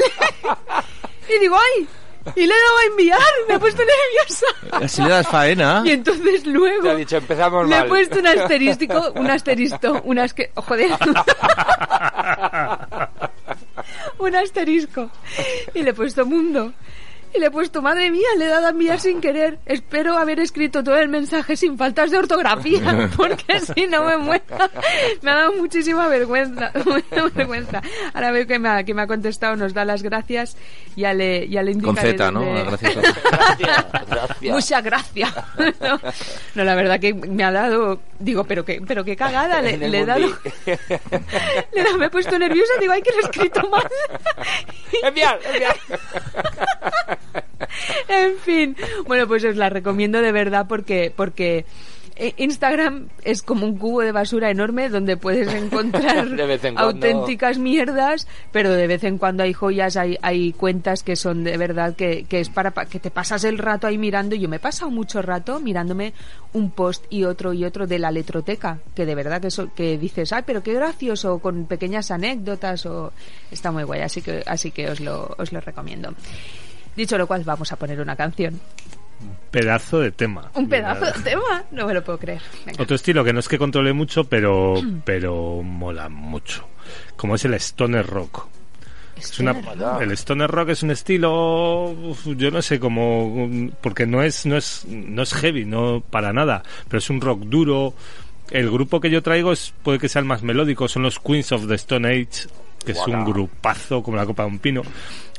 Y digo, ¡ay! Y le he dado a enviar, me he puesto nerviosa. Así le das faena. Y entonces Te luego ha dicho, empezamos le he mal. puesto un asterístico, un asterisco, un asque... oh, joder. un asterisco. Y le he puesto mundo. Y le he puesto, madre mía, le he dado a enviar sin querer. Espero haber escrito todo el mensaje sin faltas de ortografía, porque si no me muero. Me ha dado muchísima vergüenza. vergüenza. Ahora veo que me ha, que me ha contestado, nos da las gracias. Ya le, ya le Con indicaré Z, ¿no? Gracias. Gracias, gracias. Muchas gracias. No, no, la verdad que me ha dado. Digo, pero qué, pero qué cagada. Le, he dado. Le he dado- me he puesto nerviosa. Digo, ay, que lo he escrito mal. Enviar, enviar. en fin. Bueno, pues os la recomiendo de verdad porque. porque eh, Instagram es como un cubo de basura enorme donde puedes encontrar en auténticas mierdas, pero de vez en cuando hay joyas, hay, hay cuentas que son de verdad que, que es para pa- que te pasas el rato ahí mirando. Yo me he pasado mucho rato mirándome un post y otro y otro de la letroteca, que de verdad que, so- que dices, ay, pero qué gracioso, con pequeñas anécdotas o está muy guay, así que así que os lo os lo recomiendo. Dicho lo cual, vamos a poner una canción. Pedazo de tema. Un pedazo de tema, no me lo puedo creer. Venga. Otro estilo que no es que controle mucho, pero, pero mola mucho. Como es el stoner rock. Es una, el stoner rock es un estilo, yo no sé cómo, porque no es, no es, no es heavy, no para nada, pero es un rock duro. El grupo que yo traigo es, puede que sea el más melódico, son los Queens of the Stone Age, que es un grupazo como la copa de un pino.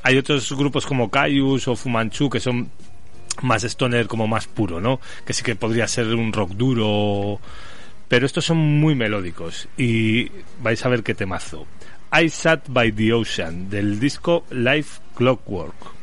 Hay otros grupos como Caius o Fumanchu que son más stoner, como más puro, ¿no? Que sí que podría ser un rock duro, pero estos son muy melódicos y vais a ver qué temazo. I Sat by the Ocean del disco Life Clockwork.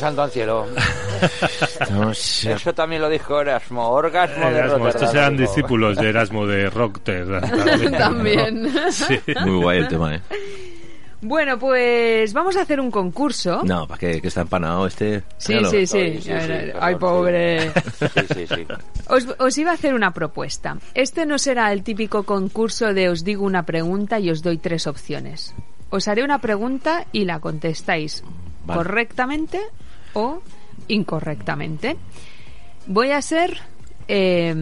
Santo al cielo. No sé. Eso también lo dijo Erasmo. Orgasmo de Erasmo, Rotterdam. estos eran discípulos de Erasmo de Rotterdam. También. Sí. Muy guay el tema, ¿eh? Bueno, pues vamos a hacer un concurso. No, ¿para qué? Que está empanado este. Sí, Míralo. sí, sí. Sí, sí, A ver, sí, Ay, pobre. Sí, sí, sí. Os, os iba a hacer una propuesta. Este no será el típico concurso de os digo una pregunta y os doy tres opciones. Os haré una pregunta y la contestáis Vale. correctamente o incorrectamente. Voy a ser eh,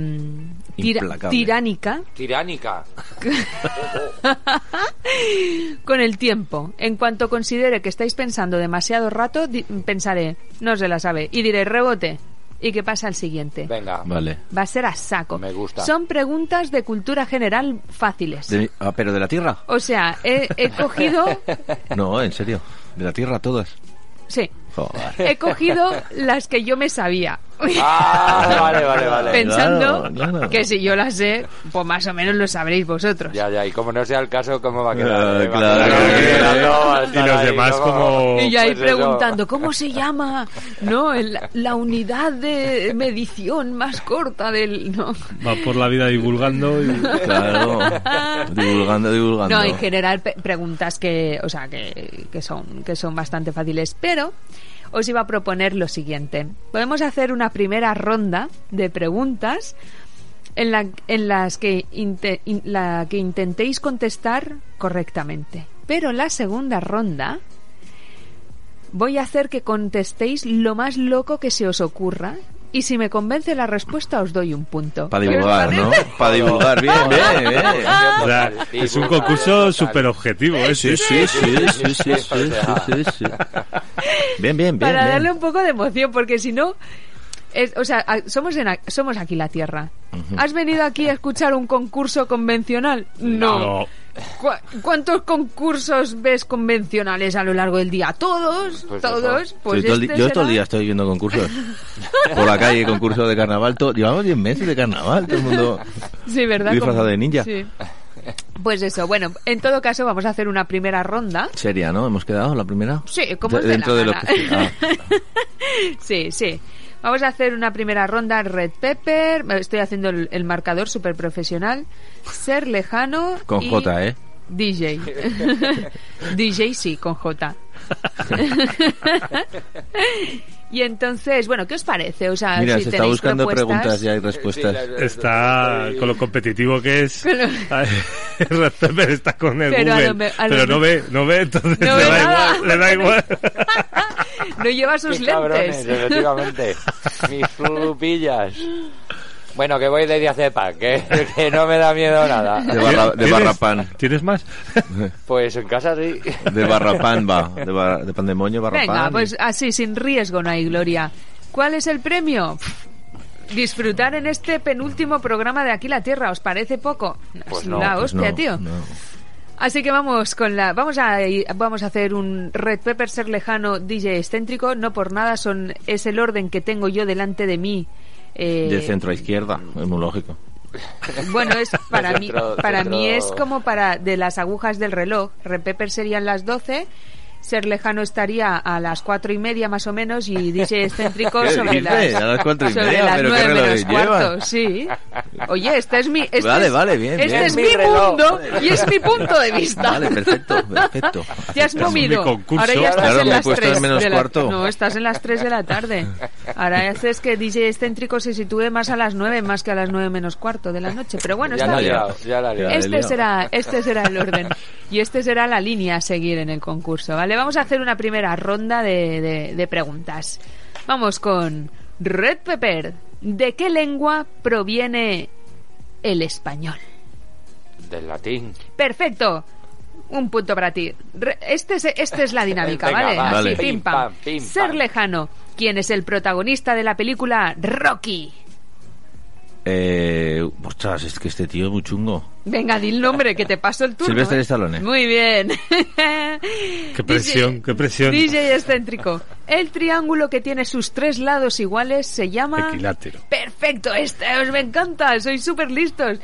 tira- Implacable. tiránica Tiránica. con el tiempo. En cuanto considere que estáis pensando demasiado rato, pensaré, no se la sabe, y diré rebote. ¿Y qué pasa al siguiente? Venga. Vale. Va a ser a saco. Me gusta. Son preguntas de cultura general fáciles. De- ah, ¿Pero de la Tierra? O sea, he, he cogido... No, en serio. De la Tierra todas. Sí. He cogido las que yo me sabía. Ah, vale, vale, vale. Pensando Claro, claro. que si yo las sé, pues más o menos lo sabréis vosotros. Ya, ya, y como no sea el caso, ¿cómo va a quedar? Ah, claro, Y los ahí demás como... Y yo ahí Pues eso. preguntando, ¿cómo se llama? No, el- la unidad de medición más corta del... No, Va por la vida divulgando y... Claro. divulgando, divulgando. no en general preguntas que, o sea, que, que son, que son bastante fáciles, pero os iba a proponer lo siguiente. Podemos hacer una primera ronda de preguntas en, la, las que, que intentéis contestar correctamente. Pero la segunda ronda voy a hacer que contestéis lo más loco que se os ocurra y si me convence la respuesta, os doy un punto. Para divulgar, ¿no? Para divulgar, bien, bien, bien. Es un concurso súper objetivo, ¿eh? Sí, sí, sí, sí, sí, sí, sí, sí, Bien, bien, bien. Para darle un poco de emoción, porque si no, es- o sea, somos, en, somos aquí la Tierra. ¿Has venido aquí a escuchar un concurso convencional? No. No. ¿Cu- ¿Cuántos concursos ves convencionales a lo largo del día? ¿Todos? Pues ¿Todos? Pues Sí, este yo todo el día estoy viendo concursos. Por la calle, concursos de carnaval. todo- llevamos 10 meses de carnaval. Todo el mundo. Sí, ¿verdad? disfrazado de ninja. Sí. Pues eso, bueno, en todo caso vamos a hacer una primera ronda. Seria, ¿no? ¿Hemos quedado la primera? Sí, como De- Dentro la de lo gana. que. ah, Sí, sí. Vamos a hacer una primera ronda Red Pepper. Estoy haciendo el, el marcador súper profesional. Ser lejano. con y J, ¿eh? DJ. DJ sí, con J. y entonces, bueno, ¿qué os parece? O sea, Mira, si se está buscando propuestas- preguntas ya y respuestas. Sí, la- Está con lo competitivo que es. Pepper está con el Pero a Google. lo me- a lo pero no ve, no ve, entonces No le, ve da nada. igual, le da igual. No lleva sus Qué cabrones, lentes. efectivamente. Mis flupillas. Bueno, que voy de diazepam, que, que no me da miedo nada. De, barra, de ¿Tienes- barrapán. ¿Tienes más? Pues en casa sí. De barrapán va. De, bar- de pandemonio, barrapán. Venga, pues así, sin riesgo no hay gloria. ¿Cuál es el premio? Disfrutar en este penúltimo programa de Aquí la Tierra, ¿os parece poco? Pues Es no, la Pues hostia, no, tío. no. Así que vamos con la vamos a vamos a hacer un Red Pepper ser lejano DJ excéntrico, no por nada son es el orden que tengo yo delante de mí. Eh, De centro a izquierda. Es muy lógico. Bueno, es para mí para centro- mí es como para de las agujas del reloj. Red Pepper serían las 12, ser lejano estaría a las cuatro y media más o menos y DJ excéntrico ¿Qué sobre dices? las A las cuatro y sobre media, las pero ¿qué nueve menos cuarto, sí. Oye, este es mi este Vale, es- vale, bien, Este bien. es Mi mundo y es mi punto de vista. Vale, perfecto, perfecto. Te has es mi movido. Ahora ya estás Claro, en me he las puesto 3 en menos de la... cuarto. No, estás en las 3 de la tarde. Ahora haces que DJ excéntrico se sitúe más a las 9 más que a las 9 menos cuarto de la noche. Pero bueno, ya está bien. liado, ya liado. Ya. Este liado. será, este será el orden. Y este será la línea a seguir en el concurso. ¿Vale? Vamos a hacer una primera ronda de, de- de preguntas. Vamos con Red Pepper. ¿De qué lengua proviene el español? Del latín. Perfecto. Un punto para ti. Re- Este es, este es la dinámica, Venga, ¿vale? va. Así, Vale. pim, Pim, pam. Ser lejano. ¿Quién es el protagonista de la película Rocky? Eh, ostras, es que este tío es muy chungo. Venga, di el nombre, que te paso el turno. Sylvester ¿eh? Stallone. Muy bien. Qué presión, DJ qué presión. DJ excéntrico. El triángulo que tiene sus tres lados iguales se llama... Equilátero. Perfecto, este os me encanta, sois súper listos.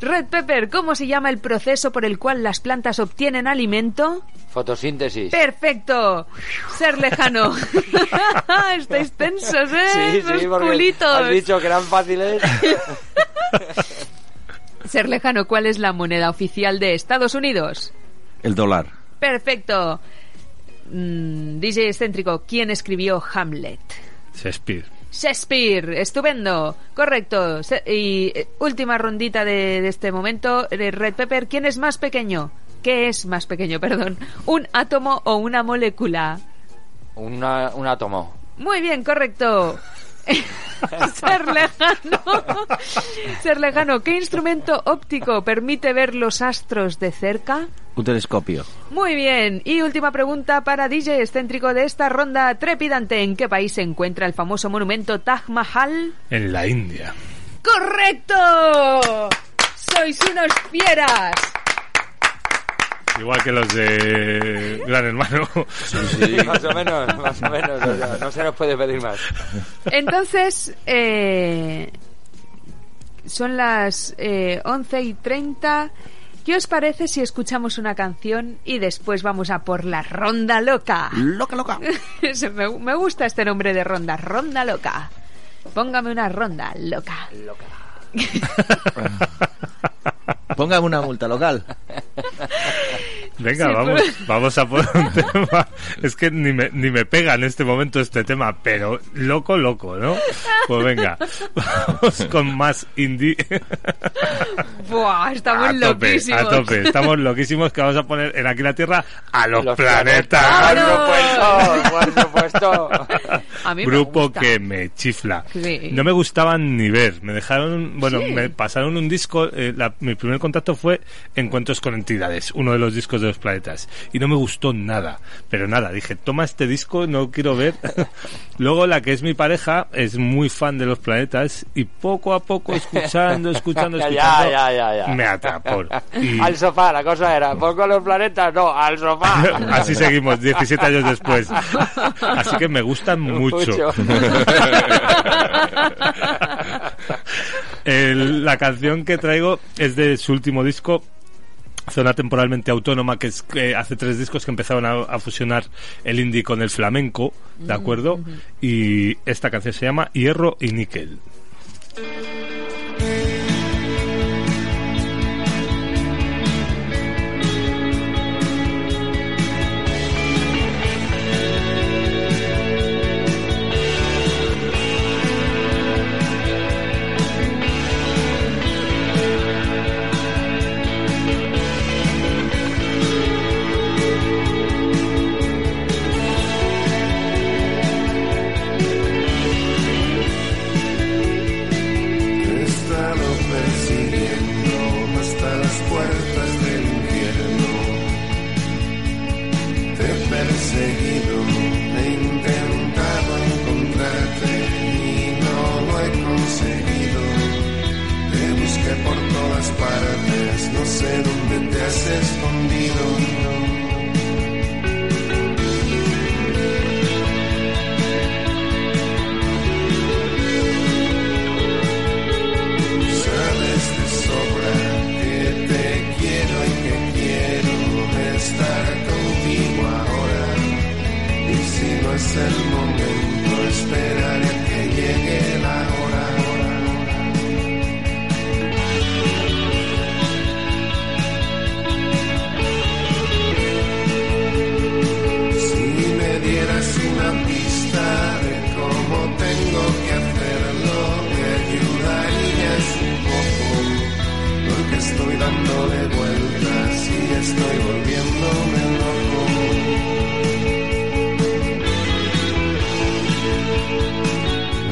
Red Pepper, ¿cómo se llama el proceso por el cual las plantas obtienen alimento? Fotosíntesis. Perfecto. Ser lejano. Estáis tensos, ¿eh? Sí, sí, Los culitos. has dicho que eran fáciles. Ser lejano, ¿cuál es la moneda oficial de Estados Unidos? El dólar. Perfecto. Mm, DJ excéntrico, ¿quién escribió Hamlet? Shakespeare. Shakespeare, estupendo, correcto. Y eh, última rondita de, de este momento, Red Pepper, ¿quién es más pequeño? ¿Qué es más pequeño, perdón? ¿Un átomo o una molécula? Una, un átomo. Muy bien, correcto. Ser lejano. Ser lejano. ¿Qué instrumento óptico permite ver los astros de cerca? Un telescopio. Muy bien. Y última pregunta para DJ excéntrico de esta ronda trepidante. ¿En qué país se encuentra el famoso monumento Taj Mahal? En la India. ¡Correcto! ¡Sois unos fieras! Igual que los de Gran Hermano. Más o menos, más o menos. o sea, no se nos puede pedir más. Entonces, eh, son las eh, 11 y 30. ¿Qué os parece si escuchamos una canción y después vamos a por la ronda loca? Loca, loca. Me, me gusta este nombre de ronda, ronda loca. Póngame una ronda loca. Póngame una multa local. Venga, Sí, vamos, vamos a por un tema. Es que ni me, ni me pega en este momento este tema, pero loco, loco, ¿no? Pues venga, vamos con más indie. Buah, estamos a tope, loquísimos. a tope. Estamos loquísimos que vamos a poner en aquí la Tierra a los, Los planetas. ¡Vámonos! Por supuesto, por supuesto. A mí me Grupo gusta. que me chifla. Sí. No me gustaban ni ver. Me dejaron, bueno, Sí. me pasaron un disco. eh, la- mi primer contacto fue Encuentros con entidades, uno de los discos de los planetas, y no me gustó nada. Pero nada, dije, toma este disco, no quiero ver. Luego la que es mi pareja es muy fan de los planetas y poco a poco escuchando, escuchando, escuchando, ya, ya, ya. me atrapó. Y- Al sofá, la cosa era, ¿pongo los planetas? No, al sofá. Así seguimos, 17 años después. Así que me gustan mucho. Mucho. El- la canción que traigo es de su último disco. Zona temporalmente autónoma, que es que hace tres discos que empezaron a, a fusionar el indie con el flamenco, ¿de acuerdo? Y esta canción se llama Hierro y Níquel. Has escondido. Sabes de sobra que te quiero y que quiero estar contigo ahora. Y si no es el momento, esperaré dándole vueltas y estoy volviéndome loco.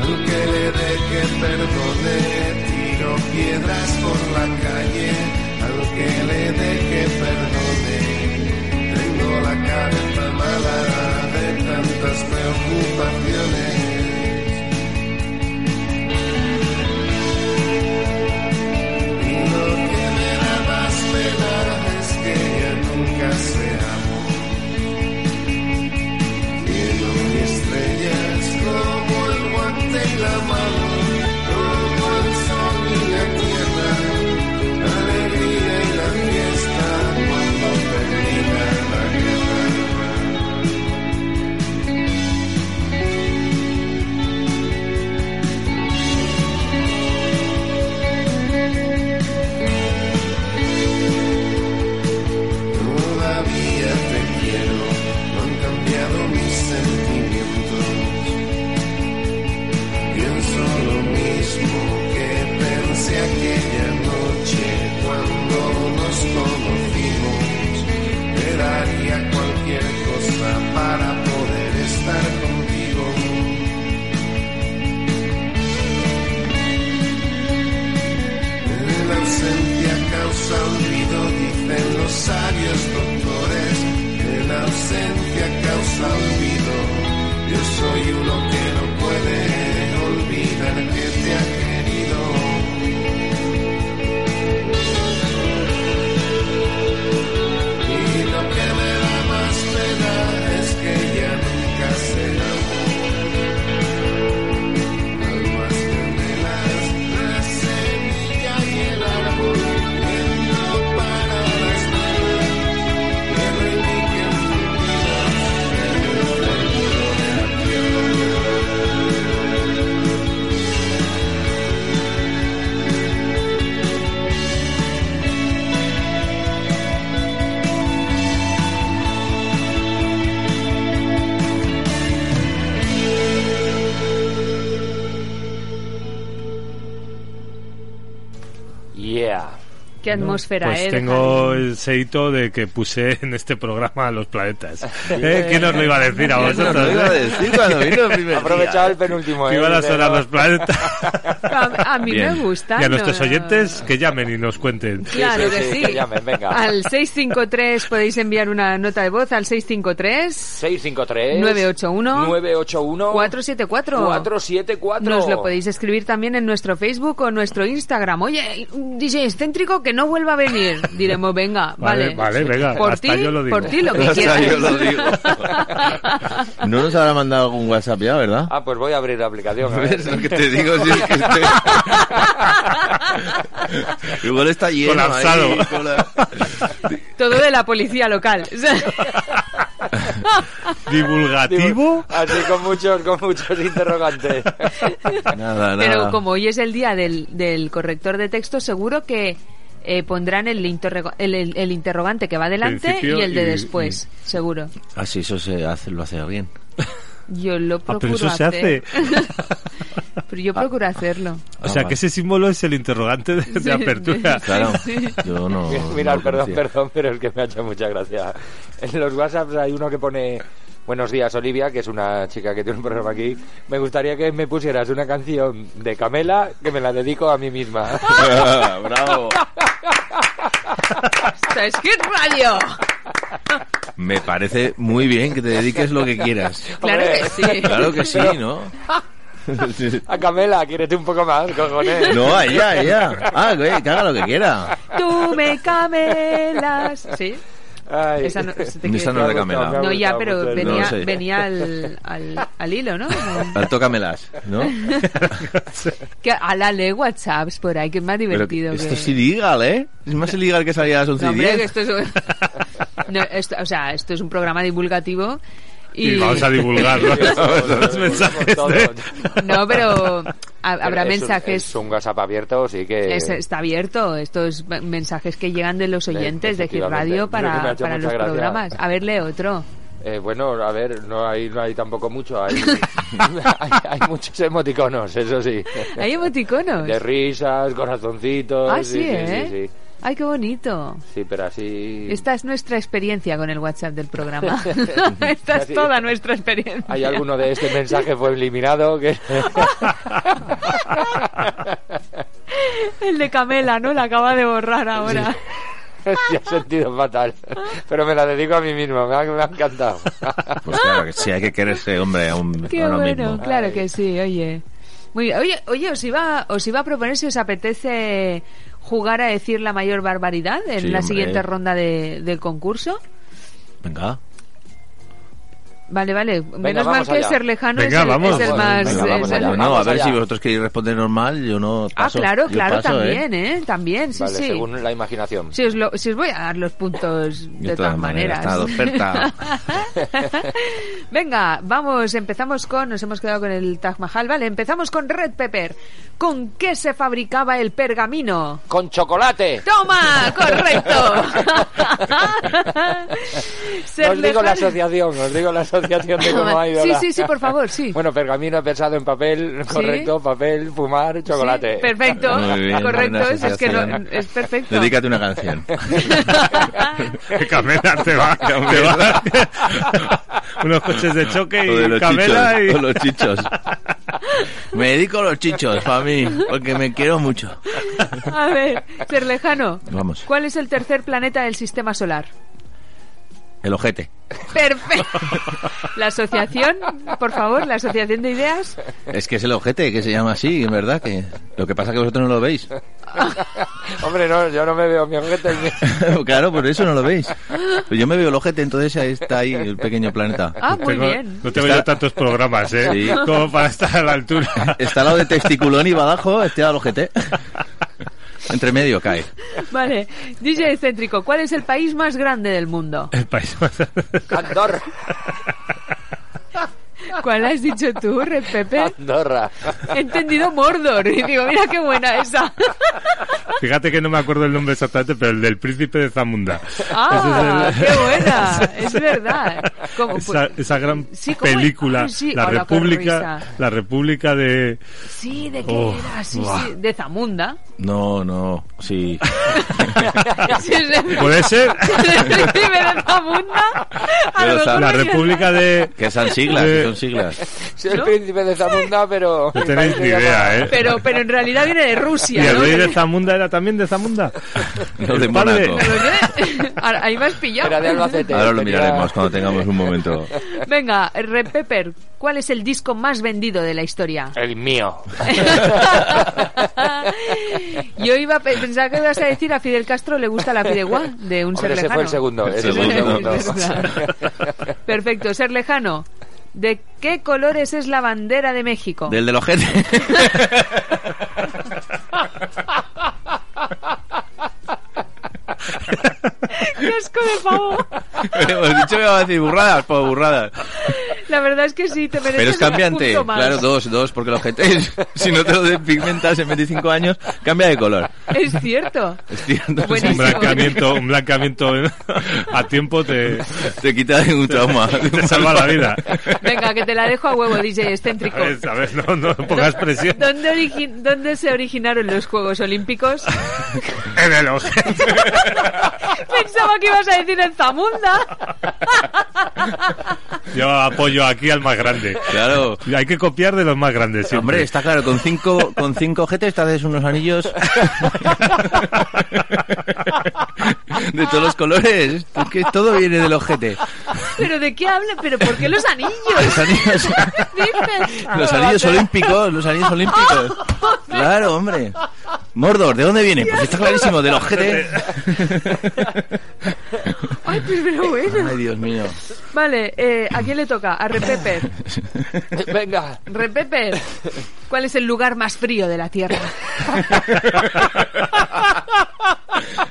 Al que le dé que perdone, tiro piedras por la calle, al que le dé que perdone. Tengo la cabeza mala de tantas preocupaciones. Guante y conocimos, te daría cualquier cosa para poder estar contigo. En ausencia causa olvido, dicen los sabios doctores, en la ausencia causa olvido, yo soy uno que no puede olvidar que te Qué atmósfera, Pues ¿eh? tengo el seito de que puse en este programa a los planetas. ¿Eh? ¿Quién os lo iba a decir a ¿Quién nos vosotros? lo iba a decir cuando vino el primer Aprovechado día? el penúltimo. ¿eh? iban a sonar los planetas. A, a mí Bien. me gusta. Y a nuestros ¿no? oyentes que llamen y nos cuenten. Claro Sí, que sí, sí. que llamen, venga. Al 653 podéis enviar una nota de voz al 653 653 981 981 474. 474 Nos lo podéis escribir también en nuestro Facebook o nuestro Instagram. Oye, DJ excéntrico que no vuelva a venir. Diremos, venga, Vale, vale. vale, venga, Por ti, yo lo digo. por ti lo que Hasta quieras. yo lo digo. No nos habrá mandado algún WhatsApp ya, ¿verdad? Ah, pues voy a abrir la aplicación. a ver. ¿Ves lo que te digo? Si es que este- Igual está lleno Colapsado. ahí, con la- Todo de la policía local. Divulgativo. Así con muchos, con muchos interrogantes. Nada, nada. Pero como hoy es el día del, del corrector de texto, seguro que eh, pondrán el, interroga- el, el- el interrogante que va adelante Principio y el de y- después, seguro. Así eso se hace, lo hace bien. Yo lo Ah, procuro pero eso se hace. pero yo procuro hacerlo. O sea, Ah, que ese símbolo es el interrogante de, de Sí, apertura. Claro, yo no. Lo perdón, conocía. perdón, pero es que me ha hecho mucha gracia. En los WhatsApps hay uno que pone Buenos días, Olivia, que es una chica que tiene un programa aquí. Me gustaría que me pusieras una canción de Camela que me la dedico a mí misma. Bravo. Esto es Hit Radio. Me parece muy bien que te dediques lo que quieras. Claro Hombre. que sí. Claro que sí, ¿no? A Camela, quiérete un poco más, cojones. No, a ella, a ella. Ah, güey, que haga lo que quiera. Tú me camelas. ¿Sí? Ay. Esa no, se te Esa quiere- no es de Camela. Me ha No, ya, pero venía, No venía al, al, al hilo, ¿no? Al tócamelas, ¿no? Que a la ley WhatsApps por ahí, que es más Pero divertido. esto que... es ilegal, ¿eh? Es más ilegal que salir a las 11 No, y hombre, que 10. esto es un... No, esto- o sea, esto es un programa divulgativo y... Y vamos a divulgar ¿no? los mensajes. De- No, pero ha- habrá Es un- mensajes... Es un WhatsApp abierto, sí que. Es- está abierto estos mensajes que llegan de los oyentes de Hit. Radio para, para los gracia. programas. A ver, lee otro. Eh, bueno, a ver, no hay, no hay tampoco mucho. Hay, hay, hay muchos emoticonos, eso sí. Hay emoticonos. De risas, corazoncitos. Ah, sí, ¿eh? Sí, sí, Ay, qué bonito. Sí, pero así. Esta es nuestra experiencia con el WhatsApp del programa. Esta es Así- toda nuestra experiencia. Hay alguno de este mensaje fue eliminado que. El de Camela, ¿no? La acaba de borrar ahora. Se ha sentido fatal. Pero me la dedico a mí mismo, me ha, me ha encantado. Pues claro que sí, hay que quererse, hombre, a, un, Qué a uno bueno, mismo. claro que sí, oye. Muy bien. Oye, oye, os iba, os iba a proponer si os apetece jugar a decir la mayor barbaridad en Sí, la hombre. siguiente ronda de, del concurso. Venga. Vale, vale. Menos mal que allá. ser lejano Venga, es el, vamos. es el Bueno, más... venga, es vamos el- allá. Bueno, a vamos ver allá. si vosotros queréis responder normal, yo no Ah, paso. claro, Yo claro, paso, ¿eh? también, ¿eh? También, sí, vale, sí. según la imaginación. Sí os, lo- sí os voy a dar los puntos de, todas maneras. está de oferta. Venga, vamos, empezamos con, nos hemos quedado con el Taj Mahal, vale, empezamos con Red Pepper. ¿Con qué se fabricaba el pergamino? ¡Con chocolate! ¡Toma! ¡Correcto! Ser os digo la lejano- asociación, os digo la asociación de cómo ha ido Sí, la- sí, sí, por favor, sí. Bueno, pergamino he pensado en papel, correcto, papel, fumar, chocolate. Sí, perfecto, bien, correcto, es, es que no, es perfecto. Dedícate una canción. Camela te va, te va. Unos coches de choque de y los Camela chichos, y... o los chichos. Me dedico a los chichos, para mí, porque me quiero mucho. A ver, ser lejano. Vamos. ¿Cuál es el tercer planeta del sistema solar? El ojete. Perfecto. La asociación, por favor, la asociación de ideas. Es que es el ojete, que se llama así, en verdad. que Lo que pasa es que vosotros no lo veis. Hombre, no, yo no me veo mi ojete. claro, por eso no lo veis. Pero yo me veo el ojete, entonces ahí está ahí el pequeño planeta. Ah, muy Tengo- bien. No Está- yo tantos programas, ¿eh? Sí. Como para estar a la altura. Está al lado de testiculón y badajo, este al ojete. Entre medio cae. Vale. DJ excéntrico, ¿cuál es el país más grande del mundo? El país más... Andorra. ¿Cuál has dicho tú, Red Pepe? Andorra. He entendido Mordor. Y digo, mira qué buena esa. Fíjate que no me acuerdo el nombre exactamente, pero el del príncipe de Zamunda. Ah, es el- qué buena. Es verdad. ¿Cómo? Esa, esa gran Sí, ¿cómo? película, Ah, sí, la República, la República de Sí, ¿de qué Oh, era? Sí. De Zamunda. No, no, sí. Puede ser Pero, mejor la República de Que son siglas, de- que son siglas. Soy el ¿No? príncipe de Zamunda, pero... No tenéis ni idea, ¿eh? Pero, pero en realidad viene de ¿Y Rusia. el ¿no? rey de Zamunda era también de Zamunda? No, El de padre. Mónaco. ¿Pero qué? Ahora, Ahí me has pillado. Era de Albacete. Ahora lo tenía- miraremos cuando tengamos un momento. Venga, Red Pepper, ¿cuál es el disco más vendido de la historia? El mío. Yo iba a pe- pensaba que ibas a decir a Fidel Castro le gusta la fideuá de un Hombre, ser ese fue lejano. el segundo. El ese fue el segundo. segundo. Perfecto, ser lejano. ¿De qué colores es la bandera de México? Del del ojete. ¡Qué asco de pavo! Hemos dicho que iba a decir burradas, pues burradas. La verdad es que sí, te mereces Pero es un cambiante. punto más. Claro, dos, dos, porque el ojete, es- si no te lo despigmentas en 25 años, cambia de color. Es cierto. Es cierto. Buenísimo. Un blanqueamiento, un blanqueamiento a tiempo te, Te quita de un trauma. te salva la vida. Venga, que te la dejo a huevo, DJ excéntrico. A ver, a ver, no, no pongas presión. ¿Dónde, origi- ¿Dónde se originaron los Juegos Olímpicos? En el ojete. Pensaba que ibas a decir en Zamunda. Yo apoyo aquí al más grande. Claro. Hay que copiar de los más grandes siempre. Hombre, está claro, con cinco, con cinco ojetes te haces unos anillos de todos los colores. Es que todo viene del ojete. ¿Pero de qué habla? ¿Pero por qué los anillos? Los anillos, Dices. los anillos olímpicos, los anillos olímpicos. Claro, hombre. Mordor, ¿de dónde viene? Pues está clarísimo, del ojete. Ay, pues pero bueno. Ay, Dios mío. Vale, eh, ¿a quién le toca? A Repepper. Venga. Repepper, ¿cuál es el lugar más frío de la Tierra?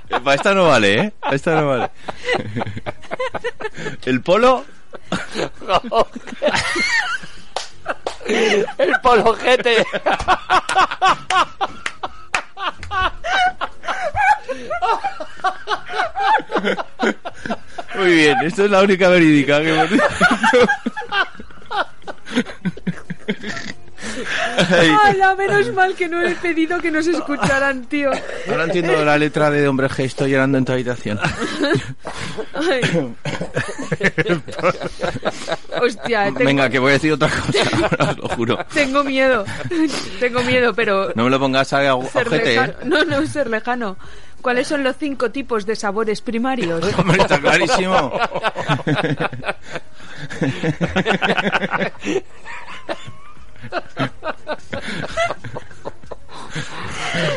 Para esta no vale, ¿eh? Para esta no vale. El polo, El polojete. Muy bien, esto es la única verídica que hemos ¡Hala! Menos mal que no he pedido que nos escucharan, tío. ahora entiendo la letra de Hombre G, estoy llorando en tu habitación. Ay. Hostia, tengo, Venga, que voy a decir otra cosa, os lo juro. tengo miedo. Tengo miedo, pero No me lo pongas a ser ojete, lejano. ¿eh? No, no, ser lejano. ¿Cuáles son los cinco tipos de sabores primarios? Hombre, está clarísimo.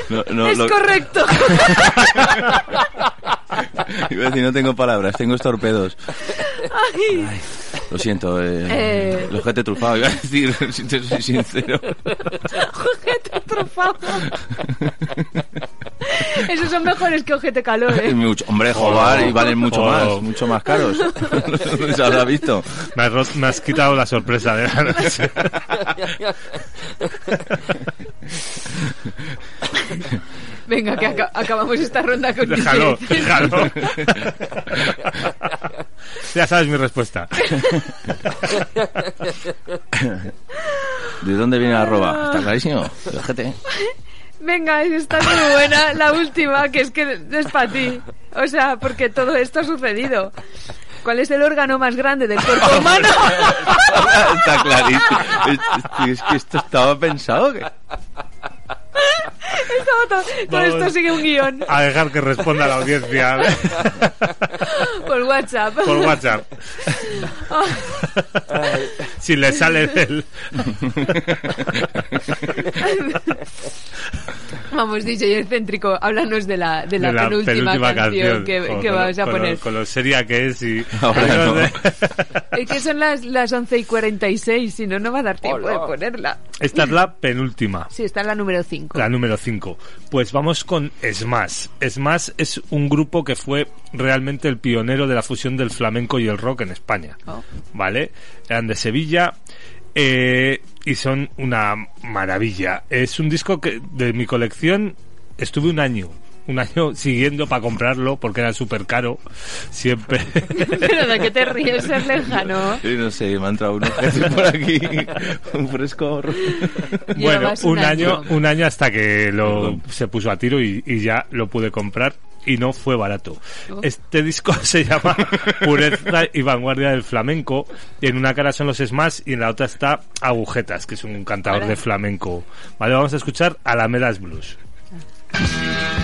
No, no, es lo- correcto. Iba a decir, no tengo palabras, tengo estorpedos. Ay. Lo siento, eh, Eh. el ojete trufado, iba a decir, si te soy sincero. Ojete trufado. Esos son mejores que ojete calor, Es ¿eh? mucho- hombre, joder, y valen mucho Oh. más, mucho más caros. ¿No se habrá visto? Me has, me has quitado la sorpresa de la noche. Venga, que aca- acabamos esta ronda con Déjalo, déjalo. ya sabes mi respuesta. ¿De dónde viene la arroba? Está clarísimo. ¿eh? Venga, está muy buena. La última, que es que es para ti. O sea, porque todo esto ha sucedido. ¿Cuál es el órgano más grande del cuerpo humano? Está clarísimo. Es, es que esto estaba pensado. que- todo, todo- todo esto sigue un guion. A dejar que responda la audiencia. WhatsApp. Por WhatsApp. si le sale del... Vamos, DJ excéntrico, háblanos de la, de la, penúltima, canción, que, Con- que con- vamos a con poner. Lo, con lo seria que es y... Ahora no. Es que son las, las 11 y 46, si no, no va a dar tiempo Hola. de ponerla. Esta es la penúltima. Sí, está en la número 5. La número 5. Pues vamos con Smash. Smash es un grupo que fue realmente el pionero de la fusión del flamenco y el rock en España. Oh. ¿Vale? Eran de Sevilla. eh, y son una maravilla. Es un disco que de mi colección estuve un año. Un año siguiendo para comprarlo porque era súper caro. Siempre. Pero de qué te ríes, es lejano. Sí, no sé, me ha entrado por aquí, un frescor. Bueno, un un año, año. un año hasta que lo se puso a tiro y, y ya lo pude comprar y no fue barato. Oh. Este disco se llama Pureza y Vanguardia del Flamenco. Y en una cara son los Smash y en la otra está Agujetas, que es un cantador de flamenco. Vale, vamos a escuchar Alamedas Blues. Dale,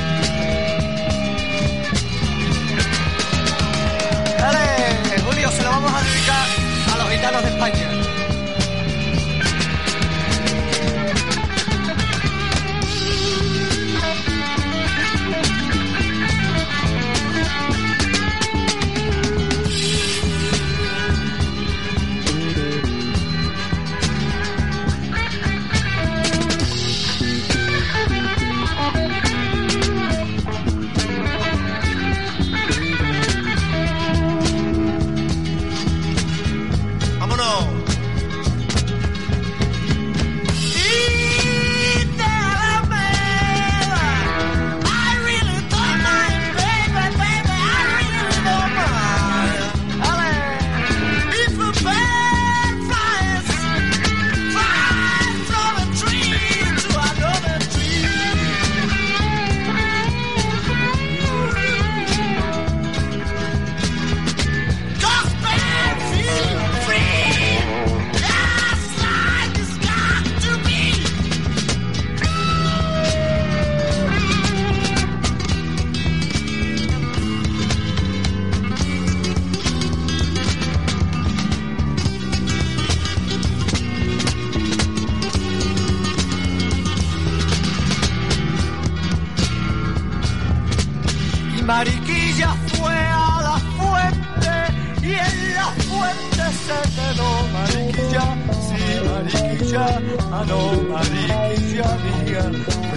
Mariquilla, ah no, Mariquilla mía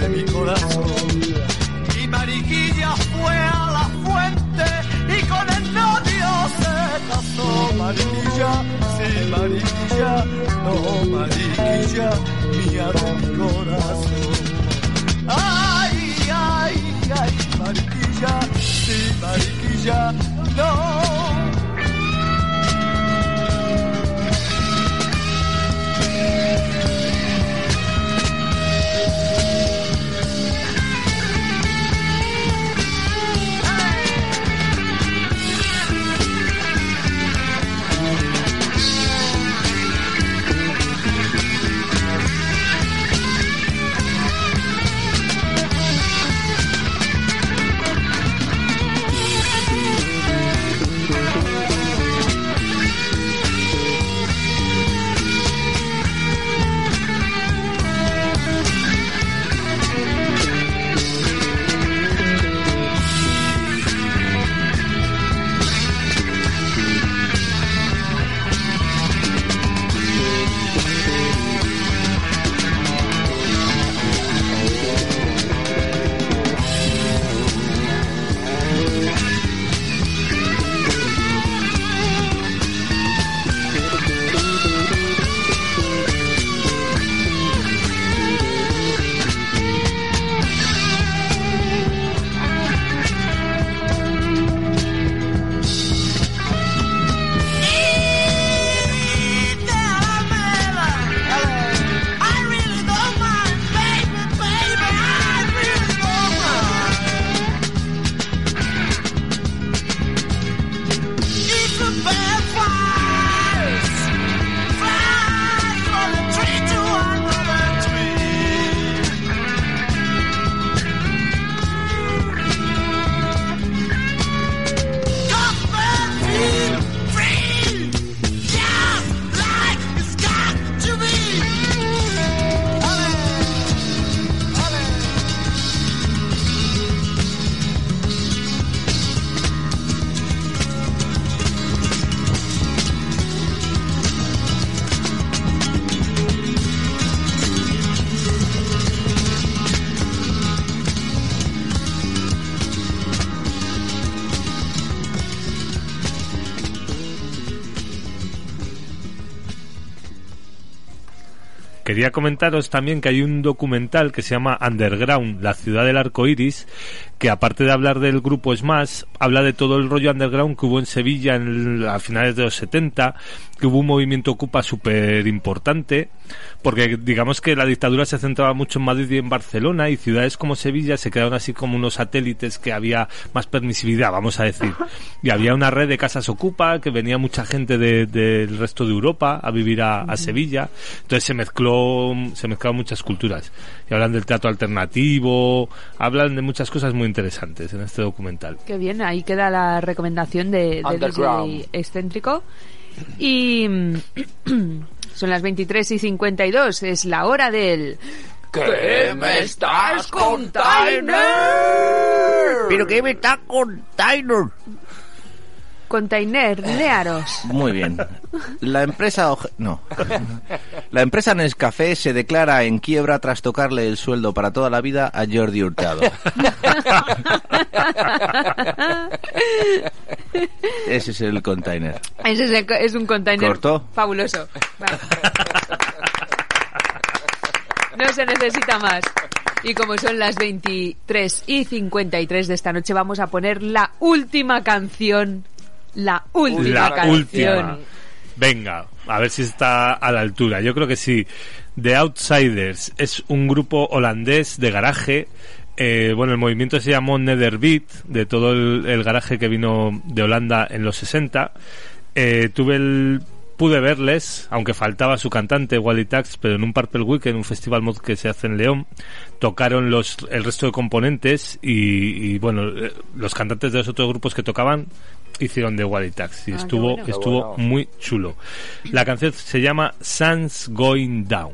de mi corazón. Y Mariquilla fue a la fuente y con el novio se casó Mariquilla. Sí, Mariquilla, no, Mariquilla mía de mi corazón. Ay, ay, ay, mariquilla, sí, mariquilla, no. Quería comentaros también que hay un documental que se llama Underground, la ciudad del arco iris, que aparte de hablar del grupo Smash, habla de todo el rollo underground que hubo en Sevilla en el- a finales de los 70, que hubo un movimiento Ocupa súper importante, porque digamos que la dictadura se centraba mucho en Madrid y en Barcelona, y ciudades como Sevilla se quedaron así como unos satélites que había más permisividad, vamos a decir. Y había una red de casas Ocupa, que venía mucha gente de- del resto de Europa a vivir a, a Sevilla, entonces se mezcló, se mezclaron muchas culturas. Y hablan del teatro alternativo, hablan de muchas cosas muy interesantes en este documental. Qué bien, ahí queda la recomendación de, de excéntrico. Y mm, son las 23 y 52, es la hora del... ¿Qué me estás contando? ¿Pero qué me está contando? Container, Nearos. Muy bien. La empresa... Oje- No. La empresa Nescafé se declara en quiebra tras tocarle el sueldo para toda la vida a Jordi Hurtado. Ese es el container. Ese es, el es un container ¿Cortó? fabuloso. Vale. No se necesita más. Y como son las 23 y 53 de esta noche, vamos a poner la última canción. La última la canción. última. Venga, a ver si está a la altura. Yo creo que sí. The Outsiders es un grupo holandés de garaje. Eh, bueno, el movimiento se llamó Netherbeat, de todo el, el garaje que vino de Holanda en los 60. Eh, tuve el pude verles, aunque faltaba su cantante Wally Tax, pero en un Purple Weekend, un festival mod que se hace en León, tocaron los el resto de componentes y, y, bueno, eh, los cantantes de los otros grupos que tocaban hicieron de Wally Tax y Ah, estuvo bueno. estuvo bueno. muy chulo. La canción se llama Sun's Going Down.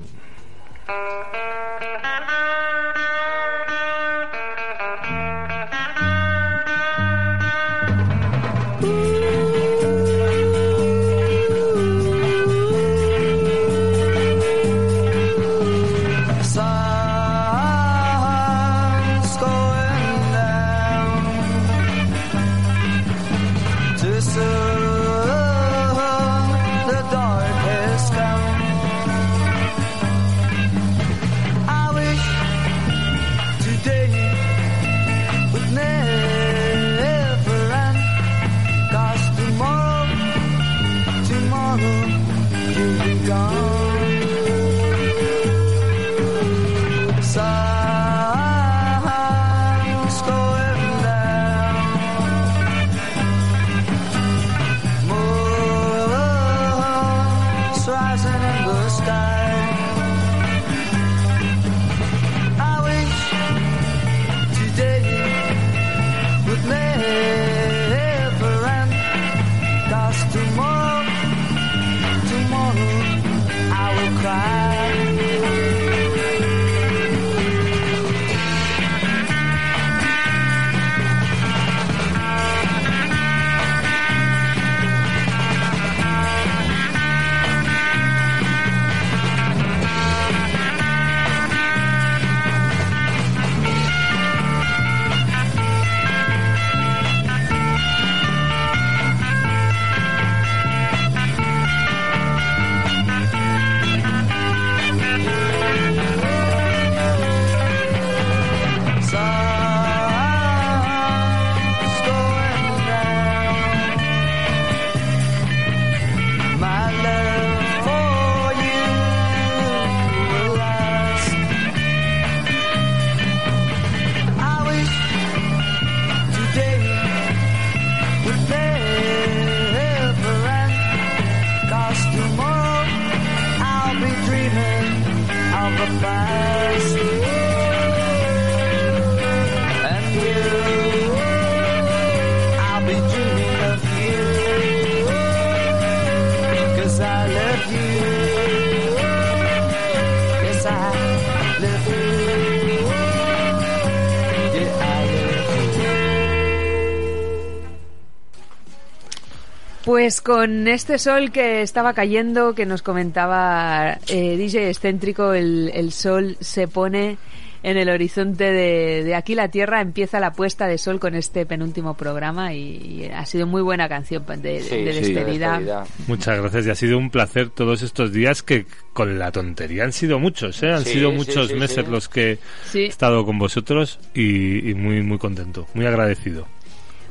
Pues con este sol que estaba cayendo, que nos comentaba eh, DJ excéntrico, el, el sol se pone en el horizonte de, de aquí la Tierra empieza la puesta de sol con este penúltimo programa y, y ha sido muy buena canción de, de Sí, sí, de despedida. Muchas gracias y ha sido un placer todos estos días que con la tontería han sido muchos, ¿eh? Han Sí, sido sí, muchos sí, meses sí. los que Sí. he estado con vosotros y, y muy muy contento, muy agradecido.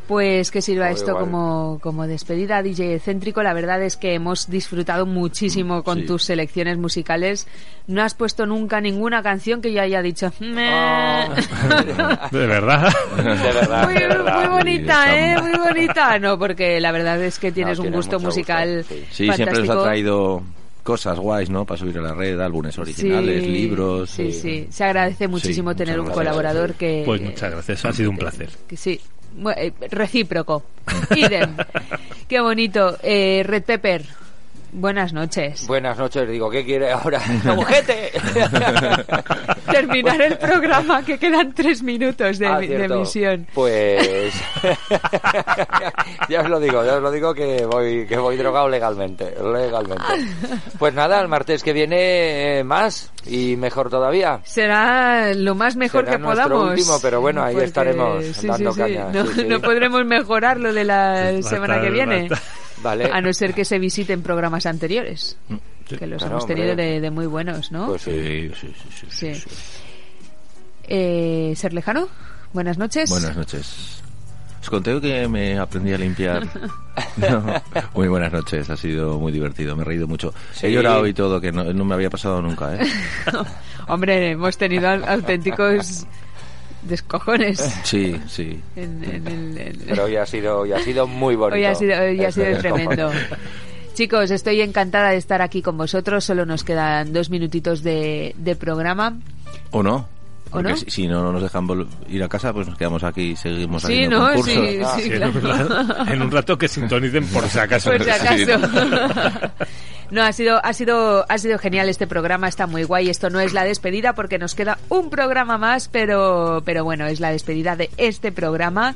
Pues que sirva esto igual. como, como despedida DJ Céntrico. La verdad es que hemos disfrutado muchísimo con Sí. tus selecciones musicales. No has puesto nunca ninguna canción que yo haya dicho. "Meh". De verdad. De verdad, muy, de verdad. muy bonita, Sí, ¿eh? Muy bonita. No, porque la verdad es que tienes un gusto musical gusto, sí. Sí, siempre nos ha traído cosas guays, ¿no? Para subir a la red, álbumes originales, Sí, libros. Sí, y- sí. Se agradece muchísimo tener un gracias. colaborador que... Pues muchas gracias, ha sido un placer. que sí. Bu- eh, Recíproco. Idem. Qué bonito. Eh, Red Pepper, buenas noches. Buenas noches, digo, ¿qué quiere ahora? ¡Ojete! Terminar el programa, que quedan tres minutos de, Ah, de emisión. Pues ya os lo digo, ya os lo digo que voy que voy drogado legalmente, legalmente. Pues nada, el martes que viene eh, más y mejor todavía. Será lo más mejor Será que nuestro podamos. último, pero bueno, ahí Porque- estaremos sí, dando sí, sí. caña, No, sí, sí. no podremos mejorar lo de la semana que viene. Vale. A no ser que se visiten programas anteriores. Que los Claro, hemos tenido de, de muy buenos, ¿no? Pues sí. Sí, sí, sí, sí, Sí. Eh, ¿Ser lejano? Buenas noches. Buenas noches. Os conté que me aprendí a limpiar. No, muy buenas noches, ha sido muy divertido, me he reído mucho. Sí. He llorado y todo, que no, no me había pasado nunca, ¿eh? Hombre, hemos tenido au- auténticos descojones. Sí, sí. En, en el- en- Pero hoy ha sido hoy ha sido muy bonito. Hoy ha sido, hoy ha sido tremendo. Chicos, estoy encantada de estar aquí con vosotros. Solo nos quedan dos minutitos de, de programa. ¿O no? ¿O Porque no? Si, si no no nos dejan vol- ir a casa, pues nos quedamos aquí y seguimos Sí, haciendo ¿no? concursos. Sí, Ah, sí, Sí, en, un rato, en un rato que sintonicen por si acaso. Por si Sí. acaso. No, ha sido, ha sido, ha sido genial este programa, está muy guay. Esto no es la despedida porque nos queda un programa más, pero, pero bueno, es la despedida de este programa.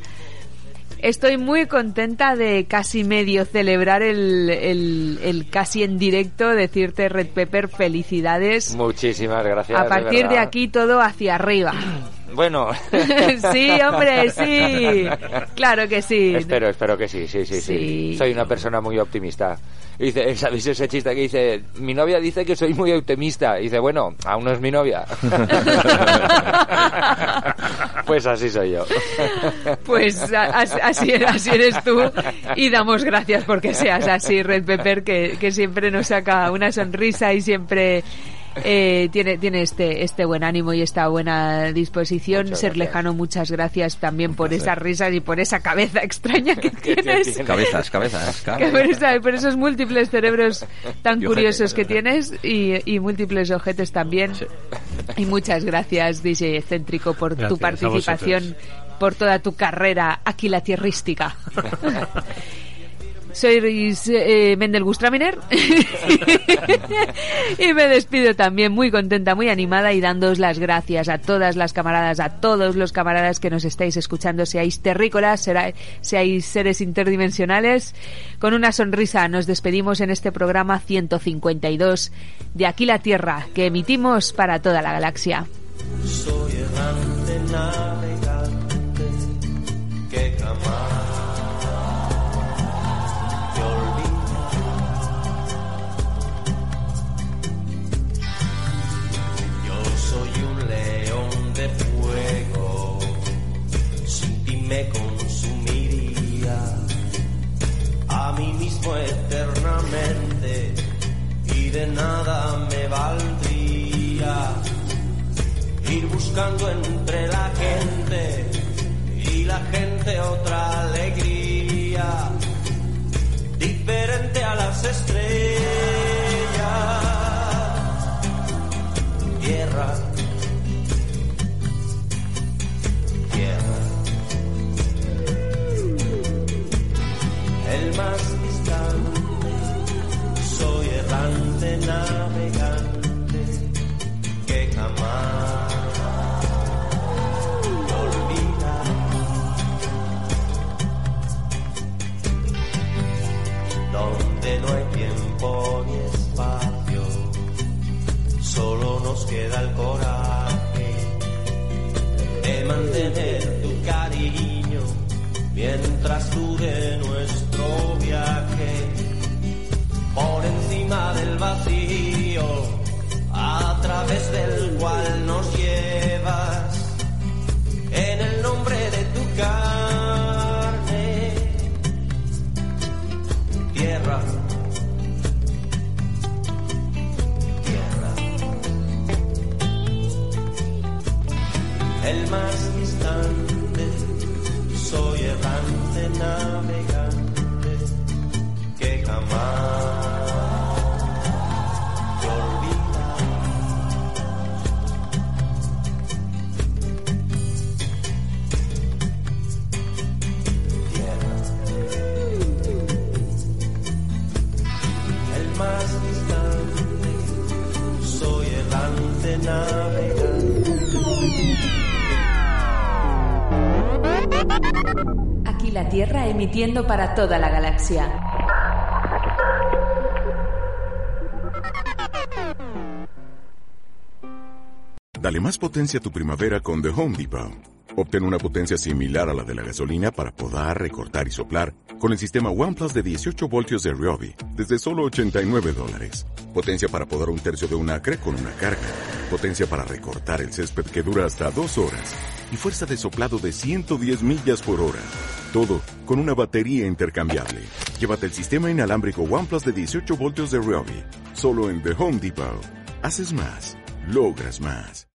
Estoy muy contenta de casi medio celebrar el, el, el casi en directo, decirte Red Pepper, felicidades. Muchísimas gracias. A partir de verdad. aquí todo hacia arriba. Bueno. sí, hombre, sí. Claro que sí. Espero, espero que sí, sí, sí, sí, Sí. Soy una persona muy optimista. Y dice, ¿sabéis ese chiste que dice, mi novia dice que soy muy optimista? Y dice, bueno, aún no es mi novia. pues así soy yo. Pues así, así eres tú y damos gracias porque seas así, Red Pepper, que, que siempre nos saca una sonrisa y siempre eh, tiene, tiene este, este buen ánimo y esta buena disposición. Muchas Ser gracias. lejano, muchas gracias también por esas risas y por esa cabeza extraña que tienes. Cabezas, cabezas, cabezas. por, esa- por esos múltiples cerebros tan Y curiosos que tienes y, y múltiples ojetes también. Sí. Y muchas gracias, DJ Excéntrico, por tu Gracias participación, por toda tu carrera aquí la tierrística. Soy eh, Mendel Gustraminer y me despido también muy contenta, muy animada y dándoos las gracias a todas las camaradas, a todos los camaradas que nos estáis escuchando, seáis terrícolas, seáis seres interdimensionales. Con una sonrisa nos despedimos en este programa 152 de Aquí la Tierra que emitimos para toda la galaxia. Soy emitiendo para toda la galaxia. Dale más potencia a tu primavera con The Home Depot. Obtén una potencia similar a la de la gasolina para podar, recortar y soplar con el sistema OnePlus de 18 voltios de Ryobi desde solo 89 dólares. Potencia para podar un tercio de un acre con una carga. Potencia para recortar el césped que dura hasta dos horas. Y fuerza de soplado de 110 millas por hora. Todo con una batería intercambiable. Llévate el sistema inalámbrico OnePlus de 18 voltios de Ryobi. Solo en The Home Depot. Haces más. Logras más.